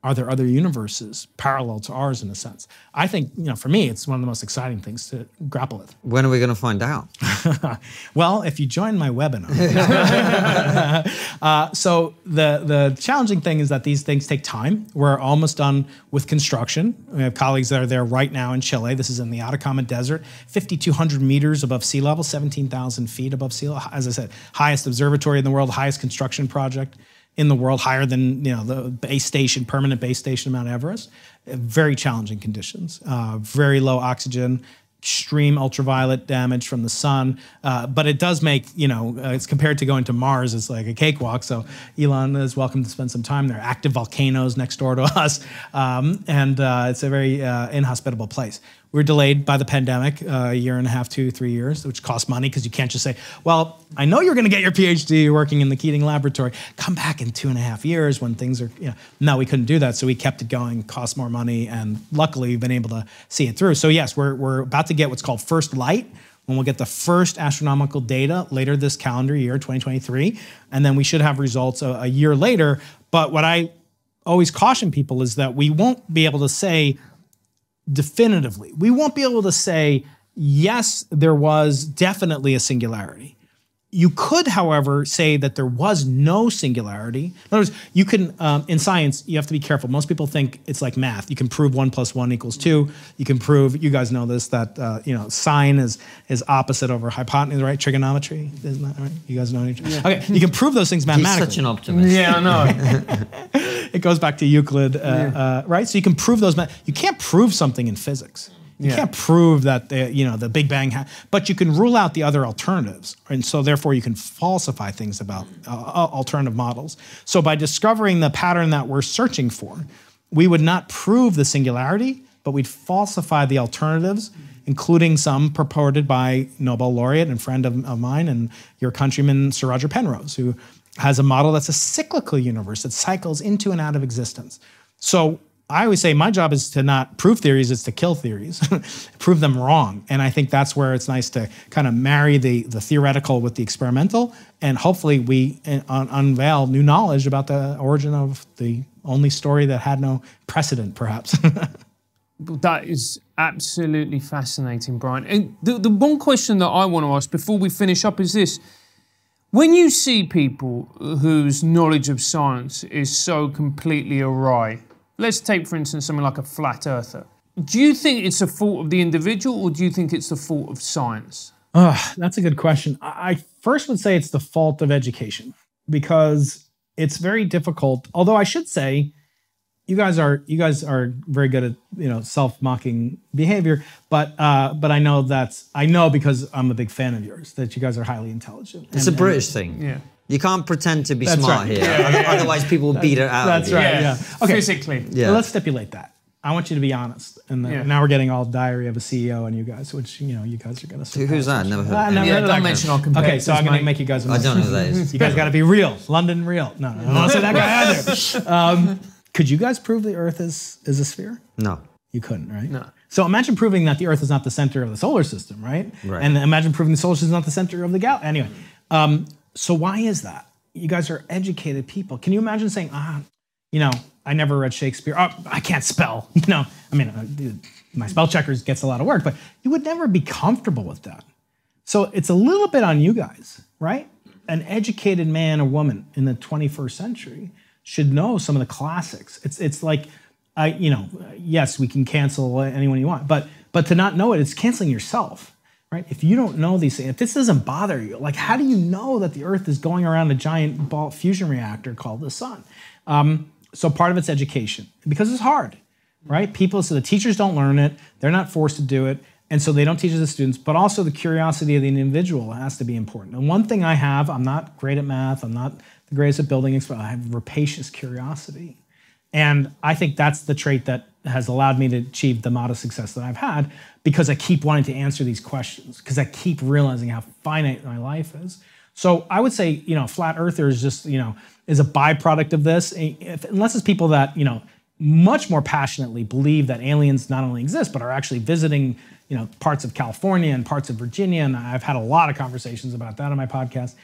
are there other universes parallel to ours in a sense? I think, you know, for me, it's one of the most exciting things to grapple with. [laughs] when are we going to find out? [laughs] Well, if you join my webinar. [laughs] uh, so the, the challenging thing is that these things take time. We're almost done with construction. We have colleagues that are there right now in Chile. This is in the Atacama Desert, 5,200 meters above sea level, 17,000 feet above sea level. As I said, highest observatory in the world, highest construction project in the world, higher than you know the base station, permanent base station, of Mount Everest. Very challenging conditions. Uh, very low oxygen, extreme ultraviolet damage from the sun. Uh, but it does make you know uh, it's compared to going to Mars, it's like a cakewalk. So Elon is welcome to spend some time there. Active volcanoes next door to [laughs] us, um, and uh, it's a very uh, inhospitable place. We were delayed by the pandemic uh, a year and a half, two, three years, which cost money because you can't just say, well, I know you're going to get your PhD working in the Keating Laboratory. Come back in two and a half years when things are, you know. No, we couldn't do that. So we kept it going, cost more money, and luckily we've been able to see it through. So, yes, we're, we're about to get what's called first light when we'll get the first astronomical data later this calendar year, 2023. And then we should have results a, a year later. But what I always caution people is that we won't be able to say definitively, we won't be able to say, yes, there was definitely a singularity. You could, however, say that there was no singularity. In other words, you can, um, in science, you have to be careful. Most people think it's like math. You can prove one plus one equals two. You can prove, you guys know this, that uh, you know sine is is opposite over hypotenuse, right? Trigonometry, isn't that right? You guys know other. Okay, you can prove those things mathematically. He's such an optimist. Yeah, I know. [laughs] it goes back to Euclid, uh, uh, right? So you can prove those. You can't prove something in physics. You Yeah. can't prove that the, you know the Big Bang, but you can rule out the other alternatives, and so therefore you can falsify things about uh, uh, alternative models. So by discovering the pattern that we're searching for, we would not prove the singularity, but we'd falsify the alternatives, including some purported by Nobel laureate and friend of, of mine and your countryman Sir Roger Penrose, who has a model that's a cyclical universe that cycles into and out of existence. So I always say my job is to not prove theories, it's to kill theories, [laughs] prove them wrong. And I think that's where it's nice to kind of marry the, the theoretical with the experimental. And hopefully we uh, un- unveil new knowledge about the origin of the only story that had no precedent, perhaps. [laughs] That is absolutely fascinating, Brian. And the, the one question that I want to ask before we finish up is this. When you see people whose knowledge of science is so completely awry, let's take, for instance, something like a flat earther. Do you think it's a fault of the individual or do you think it's the fault of science? Ah, that's a good question. I I first would say it's the fault of education because it's very difficult. Although I should say, you guys are you guys are very good at you know self mocking behavior. But uh, but I know that's I know because I'm a big fan of yours that you guys are highly intelligent. It's And- a British thing. Yeah. You can't pretend to be That's smart right. here. [laughs] Otherwise, people will beat it out That's of you. right. Yeah. Okay. Physically. Yeah. Well, let's stipulate that. I want you to be honest. And then, Yeah. now we're getting all diary of a CEO and you guys, which you know you guys are going to. Who's that? Never heard. Of never. Yeah, heard don't mention guy. our Okay, so I'm going mate. to make you guys. I don't know who that [laughs] is. You guys got to be real, London real. No, no, I don't say that guy [laughs] either. Um, could you guys prove the Earth is is a sphere? No. You couldn't, right? No. So imagine proving that the Earth is not the center of the solar system, right? Right. And imagine proving the solar system is not the center of the galaxy. Anyway, um, so why is that? You guys are educated people. Can you imagine saying, ah, you know, I never read Shakespeare. Oh, I can't spell. [laughs] You know, I mean, uh, my spell checkers gets a lot of work, but you would never be comfortable with that. So it's a little bit on you guys, right? An educated man or woman in the 21st century should know some of the classics. It's it's like, I you know, yes, we can cancel anyone you want, but but to not know it, it's canceling yourself, right? If you don't know these things, if this doesn't bother you, like how do you know that the Earth is going around a giant ball fusion reactor called the sun? Um, so part of it's education because it's hard, right? People, so the teachers don't learn it, they're not forced to do it, and so they don't teach it to the students. But also the curiosity of the individual has to be important. And one thing I have, I'm not great at math, I'm not the greatest at building, exp- I have rapacious curiosity, and I think that's the trait that has allowed me to achieve the modest success that I've had because I keep wanting to answer these questions because I keep realizing how finite my life is. So I would say, you know, flat earther is just, you know, is a byproduct of this. If, unless it's people that, you know, much more passionately believe that aliens not only exist, but are actually visiting, you know, parts of California and parts of Virginia. And I've had a lot of conversations about that on my podcast.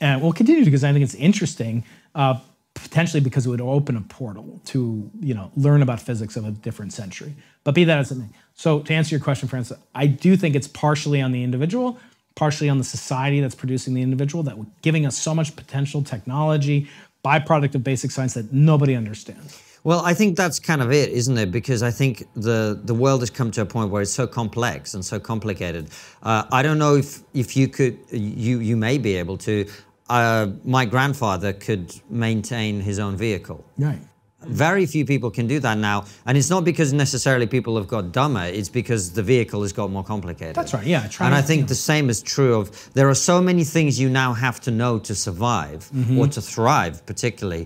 And we'll continue because I think it's interesting, uh, potentially because it would open a portal to, you know, learn about physics of a different century. But be that as it may. So to answer your question, Francis, I do think it's partially on the individual, partially on the society that's producing the individual, that giving us so much potential technology, byproduct of basic science that nobody understands. Well, I think that's kind of it, isn't it? Because I think the the world has come to a point where it's so complex and so complicated. Uh, I don't know if if you could, you you may be able to. Uh, my grandfather could maintain his own vehicle. Right. Very few people can do that now, and it's not because necessarily people have got dumber. It's because the vehicle has got more complicated. That's right, yeah, try and I think the same is true of there are so many things you now have to know to survive Mm-hmm. or to thrive, particularly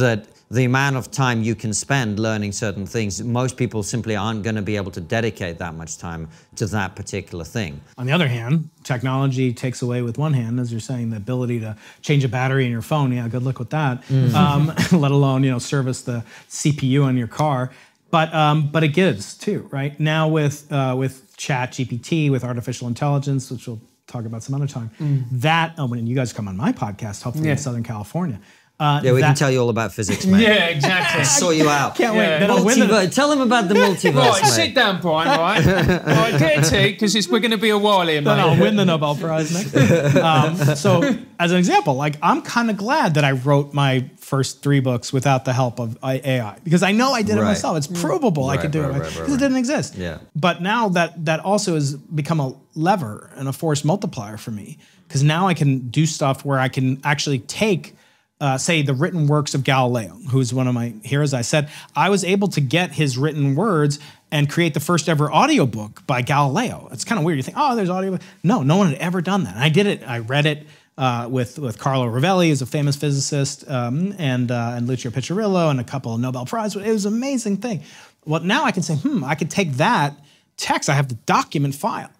that the amount of time you can spend learning certain things, most people simply aren't going to be able to dedicate that much time to that particular thing. On the other hand, technology takes away with one hand, as you're saying, the ability to change a battery in your phone. Yeah, good luck with that. Um, [laughs] let alone you know service the CPU on your car. But um, but it gives too, right? Now with uh, with Chat GPT, with artificial intelligence, which we'll talk about some other time. That oh, when you guys come on my podcast, hopefully Yeah. in Southern California. Uh, Yeah, we can tell you all about physics, [laughs] mate. Yeah, exactly. Sort you out. Can't wait. Yeah. Then win the- Tell them about the multiverse, Right, mate. sit down, Brian. Right, [laughs] right, get a tea because we're going to be a while here, then I'll mate. win the Nobel Prize next. [laughs] um, so, as an example, like I'm kind of glad that I wrote my first three books without the help of AI because I know I did it myself. It's provable I could do right, it right, because right, it didn't exist. Yeah. But now that that also has become a lever and a force multiplier for me because now I can do stuff where I can actually take. Uh, say the written works of Galileo, who's one of my heroes. I said I was able to get his written words and create the first ever audiobook by Galileo. It's kind of weird. You think, oh, there's audio. No, no one had ever done that. And I did it. I read it uh, with with Carlo Rovelli, who's a famous physicist, um, and uh, and Lucio Piccirillo, and a couple of Nobel Prize. It was an amazing thing. Well, now I can say, hmm, I could take that text. I have the document file,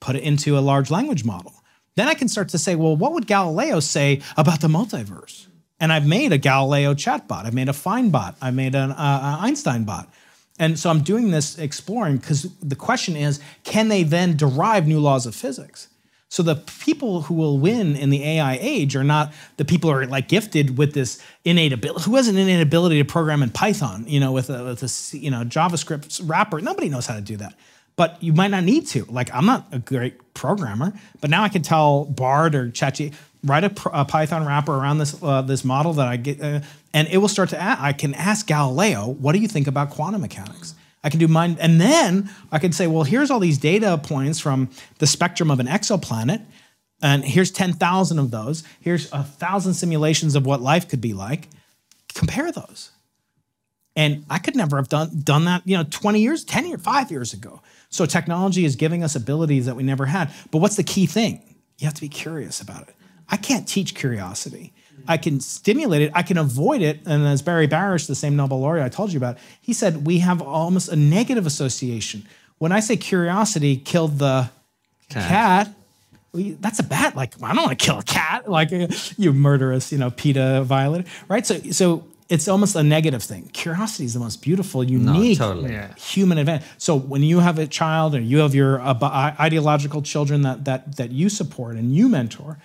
put it into a large language model. Then I can start to say, well, what would Galileo say about the multiverse? And I've made a Galileo chatbot. I've made a Fine bot. I made an uh, Einstein bot. And so I'm doing this exploring because the question is, can they then derive new laws of physics? So the people who will win in the AI age are not the people who are like gifted with this innate ability. Who has an innate ability to program in Python? You know, with a, with a you know JavaScript wrapper. Nobody knows how to do that. But you might not need to. Like I'm not a great programmer, but now I can tell Bard or ChatGPT write a, a Python wrapper around this uh, this model that I get, uh, and it will start to. I can ask Galileo, "What do you think about quantum mechanics?" I can do mine, and then I can say, "Well, here's all these data points from the spectrum of an exoplanet, and here's ten thousand of those. Here's a thousand simulations of what life could be like. Compare those." And I could never have done done that, you know, 20 years, 10 years, five years ago. So technology is giving us abilities that we never had. But what's the key thing? You have to be curious about it. I can't teach curiosity. I can stimulate it. I can avoid it. And as Barry Barish, the same Nobel laureate I told you about, he said we have almost a negative association. When I say curiosity killed the cat, well, that's a bad. Like I don't want to kill a cat. [laughs] Like you murderous, you know, PETA violator, right? So, so it's almost a negative thing. Curiosity is the most beautiful, unique totally. Human event. So when you have a child or you have your uh, ideological children that that that you support and you mentor,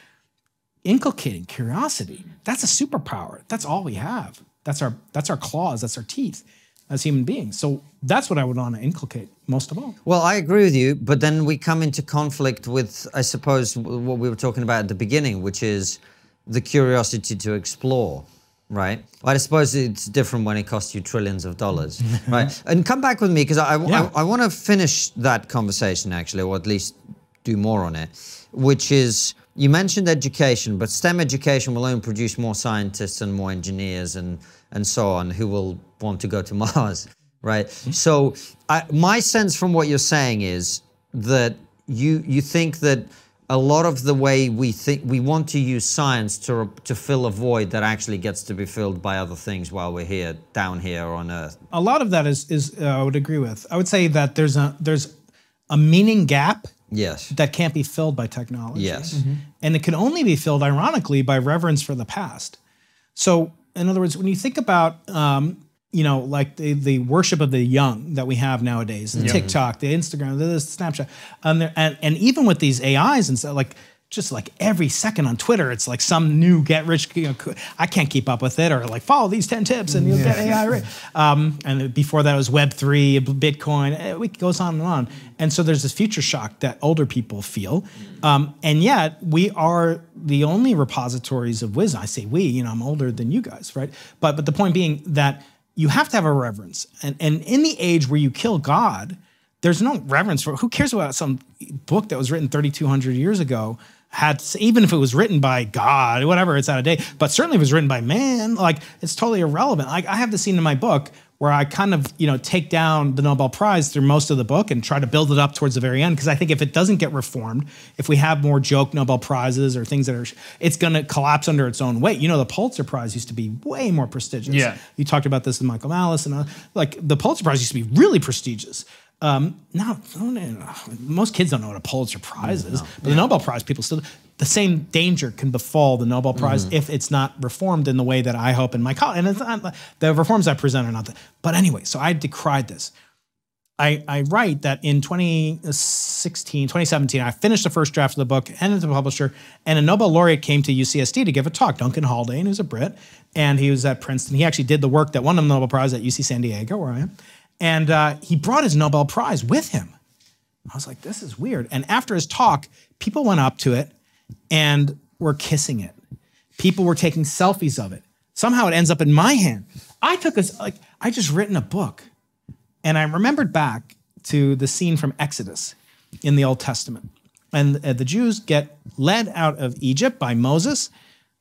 inculcating curiosity, that's a superpower. That's all we have. That's our that's our claws. That's our teeth as human beings. So that's what I would want to inculcate most of all. Well, I agree with you, but then we come into conflict with, I suppose, what we were talking about at the beginning, which is the curiosity to explore, right? I suppose it's different when it costs you trillions of dollars, [laughs] right? And come back with me because I, Yeah. I, I want to finish that conversation actually, or at least do more on it, which is you mentioned education, but STEM education will only produce more scientists and more engineers and and so on who will want to go to [laughs] Mars, right? So I, my sense from what you're saying is that you you think that a lot of the way we think we want to use science to to fill a void that actually gets to be filled by other things while we're here down here on Earth. a lot of that is is uh, I would agree with. I would say that there's a there's a meaning gap Yes. that can't be filled by technology. Yes. And it can only be filled, ironically, by reverence for the past. So, in other words, when you think about, um, you know, like the, the worship of the young that we have nowadays, the TikTok, the Instagram, the Snapchat, and, there- and and even with these AIs and stuff, like just like every second on Twitter, it's like some new get rich. You know, I can't keep up with it, or like follow these ten tips and you'll get AI rich. Um, and before that, was Web three, Bitcoin. eh, It goes on and on. And so there's this future shock that older people feel, um, and yet we are the only repositories of wisdom. I say we, you know, I'm older than you guys, right? But but the point being that you have to have a reverence, and and in the age where you kill God, there's no reverence for who cares about some book that was written 3200 years ago had even if it was written by God, whatever, it's out of date. But certainly if it was written by man, like it's totally irrelevant. Like I have the scene in my book where I kind of, you know, take down the Nobel Prize through most of the book and try to build it up towards the very end. Because I think if it doesn't get reformed, if we have more joke Nobel Prizes or things that are, it's going to collapse under its own weight. You know, the Pulitzer Prize used to be way more prestigious. Yeah. You talked about this with Michael Malice and uh, like the Pulitzer Prize used to be really prestigious. Um, now, uh, most kids don't know what a Pulitzer Prize mm, is, but the Nobel Prize people still. The same danger can befall the Nobel mm. Prize if it's not reformed in the way that I hope in my college. And it's not, the reforms I present are not that. But anyway, so I decried this. I, I write that in 2016, 2017, I finished the first draft of the book, handed it to the publisher, and a Nobel laureate came to UCSD to give a talk, Duncan Haldane, who's a Brit, and he was at Princeton. He actually did the work that won him the Nobel Prize at UC San Diego, where I am. And uh, he brought his Nobel Prize with him. I was like, this is weird. And after his talk, people went up to it and were kissing it. People were taking selfies of it. Somehow it ends up in my hand. I took a, like, I just written a book and I remembered back to the scene from Exodus in the Old Testament. And uh, the Jews get led out of Egypt by Moses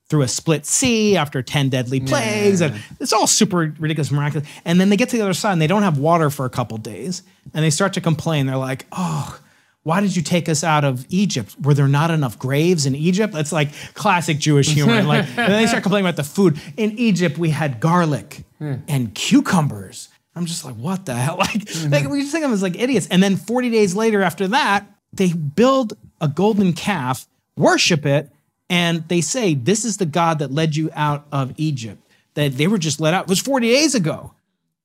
through a split sea after 10 deadly plagues. And it's all super ridiculous, miraculous. And then they get to the other side and they don't have water for a couple days. And they start to complain. They're like, oh, why did you take us out of Egypt? Were there not enough graves in Egypt? That's like classic Jewish humor. like, [laughs] and then they start complaining about the food. In Egypt, we had garlic hmm. and cucumbers. I'm just like, what the hell? [laughs] Like, like, hmm. we just think of them as like idiots. And then 40 days later after that, they build a golden calf, worship it, and they say, This is the God that led you out of Egypt. That they were just let out. It was 40 days ago.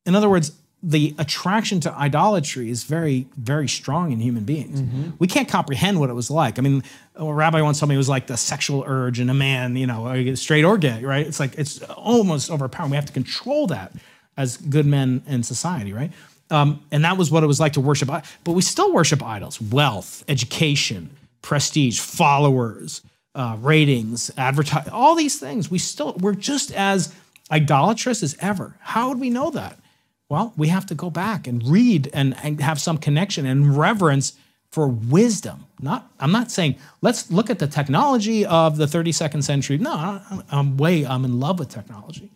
In other words, the attraction to idolatry is very, very strong in human beings. We can't comprehend what it was like. I mean, a rabbi once told me it was like the sexual urge in a man, you know, straight or gay, right? It's like, it's almost overpowering. We have to control that as good men in society, right? Um, and that was what it was like to worship. But we still worship idols wealth, education, prestige, followers, uh, ratings, advertise, all these things. We still, we're just as idolatrous as ever. How would we know that? Well, we have to go back and read and, and have some connection and reverence for wisdom. Not, I'm not saying let's look at the technology of the 32nd century. No, I'm, I'm way, I'm in love with technology,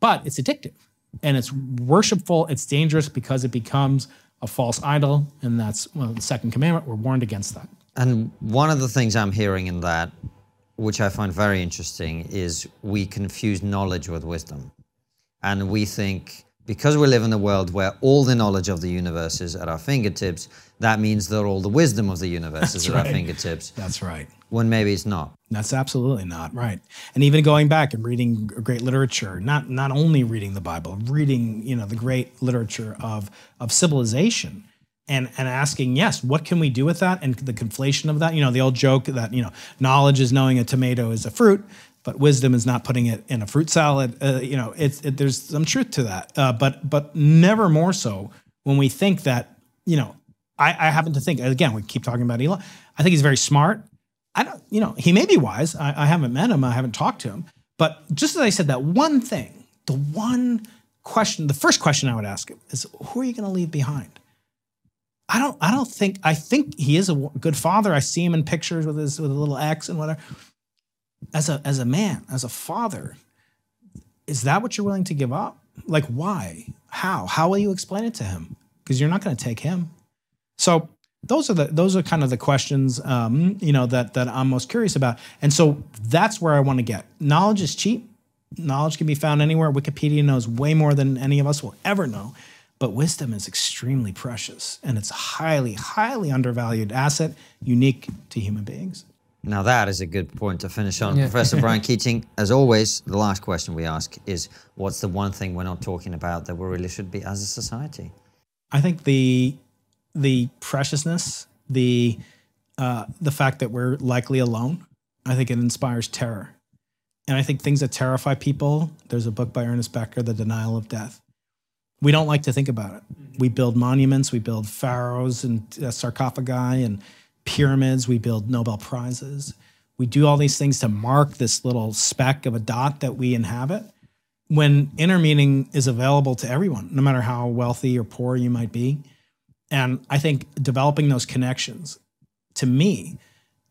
but it's addictive and it's worshipful. It's dangerous because it becomes a false idol, and that's well, the second commandment. We're warned against that. And one of the things I'm hearing in that, which I find very interesting, is we confuse knowledge with wisdom. And we think because we live in a world where all the knowledge of the universe is at our fingertips, that means that all the wisdom of the universe is at our fingertips, That's right. when maybe it's not. That's absolutely not right. And even going back and reading great literature, not not only reading the Bible, reading you know the great literature of of civilization, and and asking, yes, what can we do with that? And the conflation of that, you know, the old joke that you know knowledge is knowing a tomato is a fruit, but wisdom is not putting it in a fruit salad. Uh, you know, it's it, there's some truth to that, uh, but but never more so when we think that you know. I, I happen to think again. We keep talking about Elon. I think he's very smart. I don't, you know, he may be wise. I, I haven't met him. I haven't talked to him. But just as I said, that one thing, the one question, the first question I would ask him is, who are you going to leave behind? I don't, I don't think, I think he is a good father. I see him in pictures with his, with a little X and whatever. As a, as a man, as a father, is that what you're willing to give up? Like, why? How? How will you explain it to him? Because you're not going to take him. So those are the those are kind of the questions um, you know that that I'm most curious about, and so that's where I want to get. Knowledge is cheap. Knowledge can be found anywhere. Wikipedia knows way more than any of us will ever know, but wisdom is extremely precious, and it's a highly, highly undervalued asset, unique to human beings. Now that is a good point to finish on. Professor Brian [laughs] Keating, as always, the last question we ask is what's the one thing we're not talking about that we really should be as a society? I think the the preciousness, the uh, the fact that we're likely alone, I think it inspires terror, and I think things that terrify people. There's a book by Ernest Becker, The Denial of Death. We don't like to think about it. We build monuments, we build pharaohs and uh, sarcophagi and pyramids. We build Nobel prizes. We do all these things to mark this little speck of a dot that we inhabit. When inner meaning is available to everyone, no matter how wealthy or poor you might be, and I think developing those connections, to me,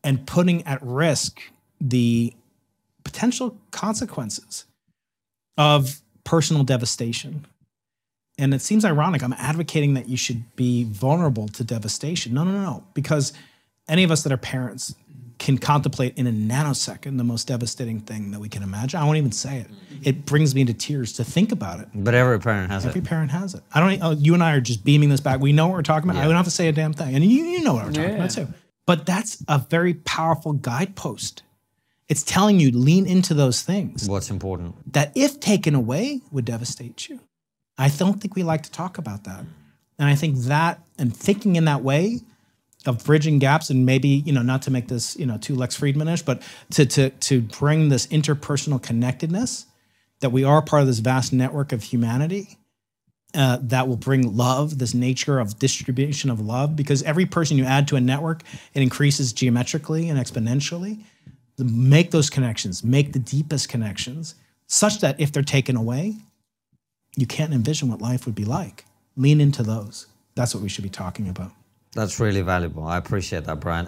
and putting at risk the potential consequences of personal devastation. And it seems ironic. I'm advocating that you should be vulnerable to devastation. No, no, no, no. Because any of us that are parents can contemplate in a nanosecond the most devastating thing that we can imagine. I won't even say it. It brings me to tears to think about it. But every parent has Every it. Every parent has it. I don't. Oh, you and I are just beaming this back. We know what we're talking about. I don't have to say a damn thing, and you, you know what we're talking Yeah. about too. But that's a very powerful guidepost. It's telling you lean into those things What's important? that, if taken away, would devastate you. I don't think we like to talk about that, and I think that and thinking in that way of bridging gaps and maybe you know not to make this you know too Lex Fridmanish, but to to to bring this interpersonal connectedness that we are part of this vast network of humanity uh, that will bring love, this nature of distribution of love, because every person you add to a network, it increases geometrically and exponentially. Make those connections, make the deepest connections, such that if they're taken away, you can't envision what life would be like. Lean into those. That's what we should be talking about. That's really valuable. I appreciate that, Brian.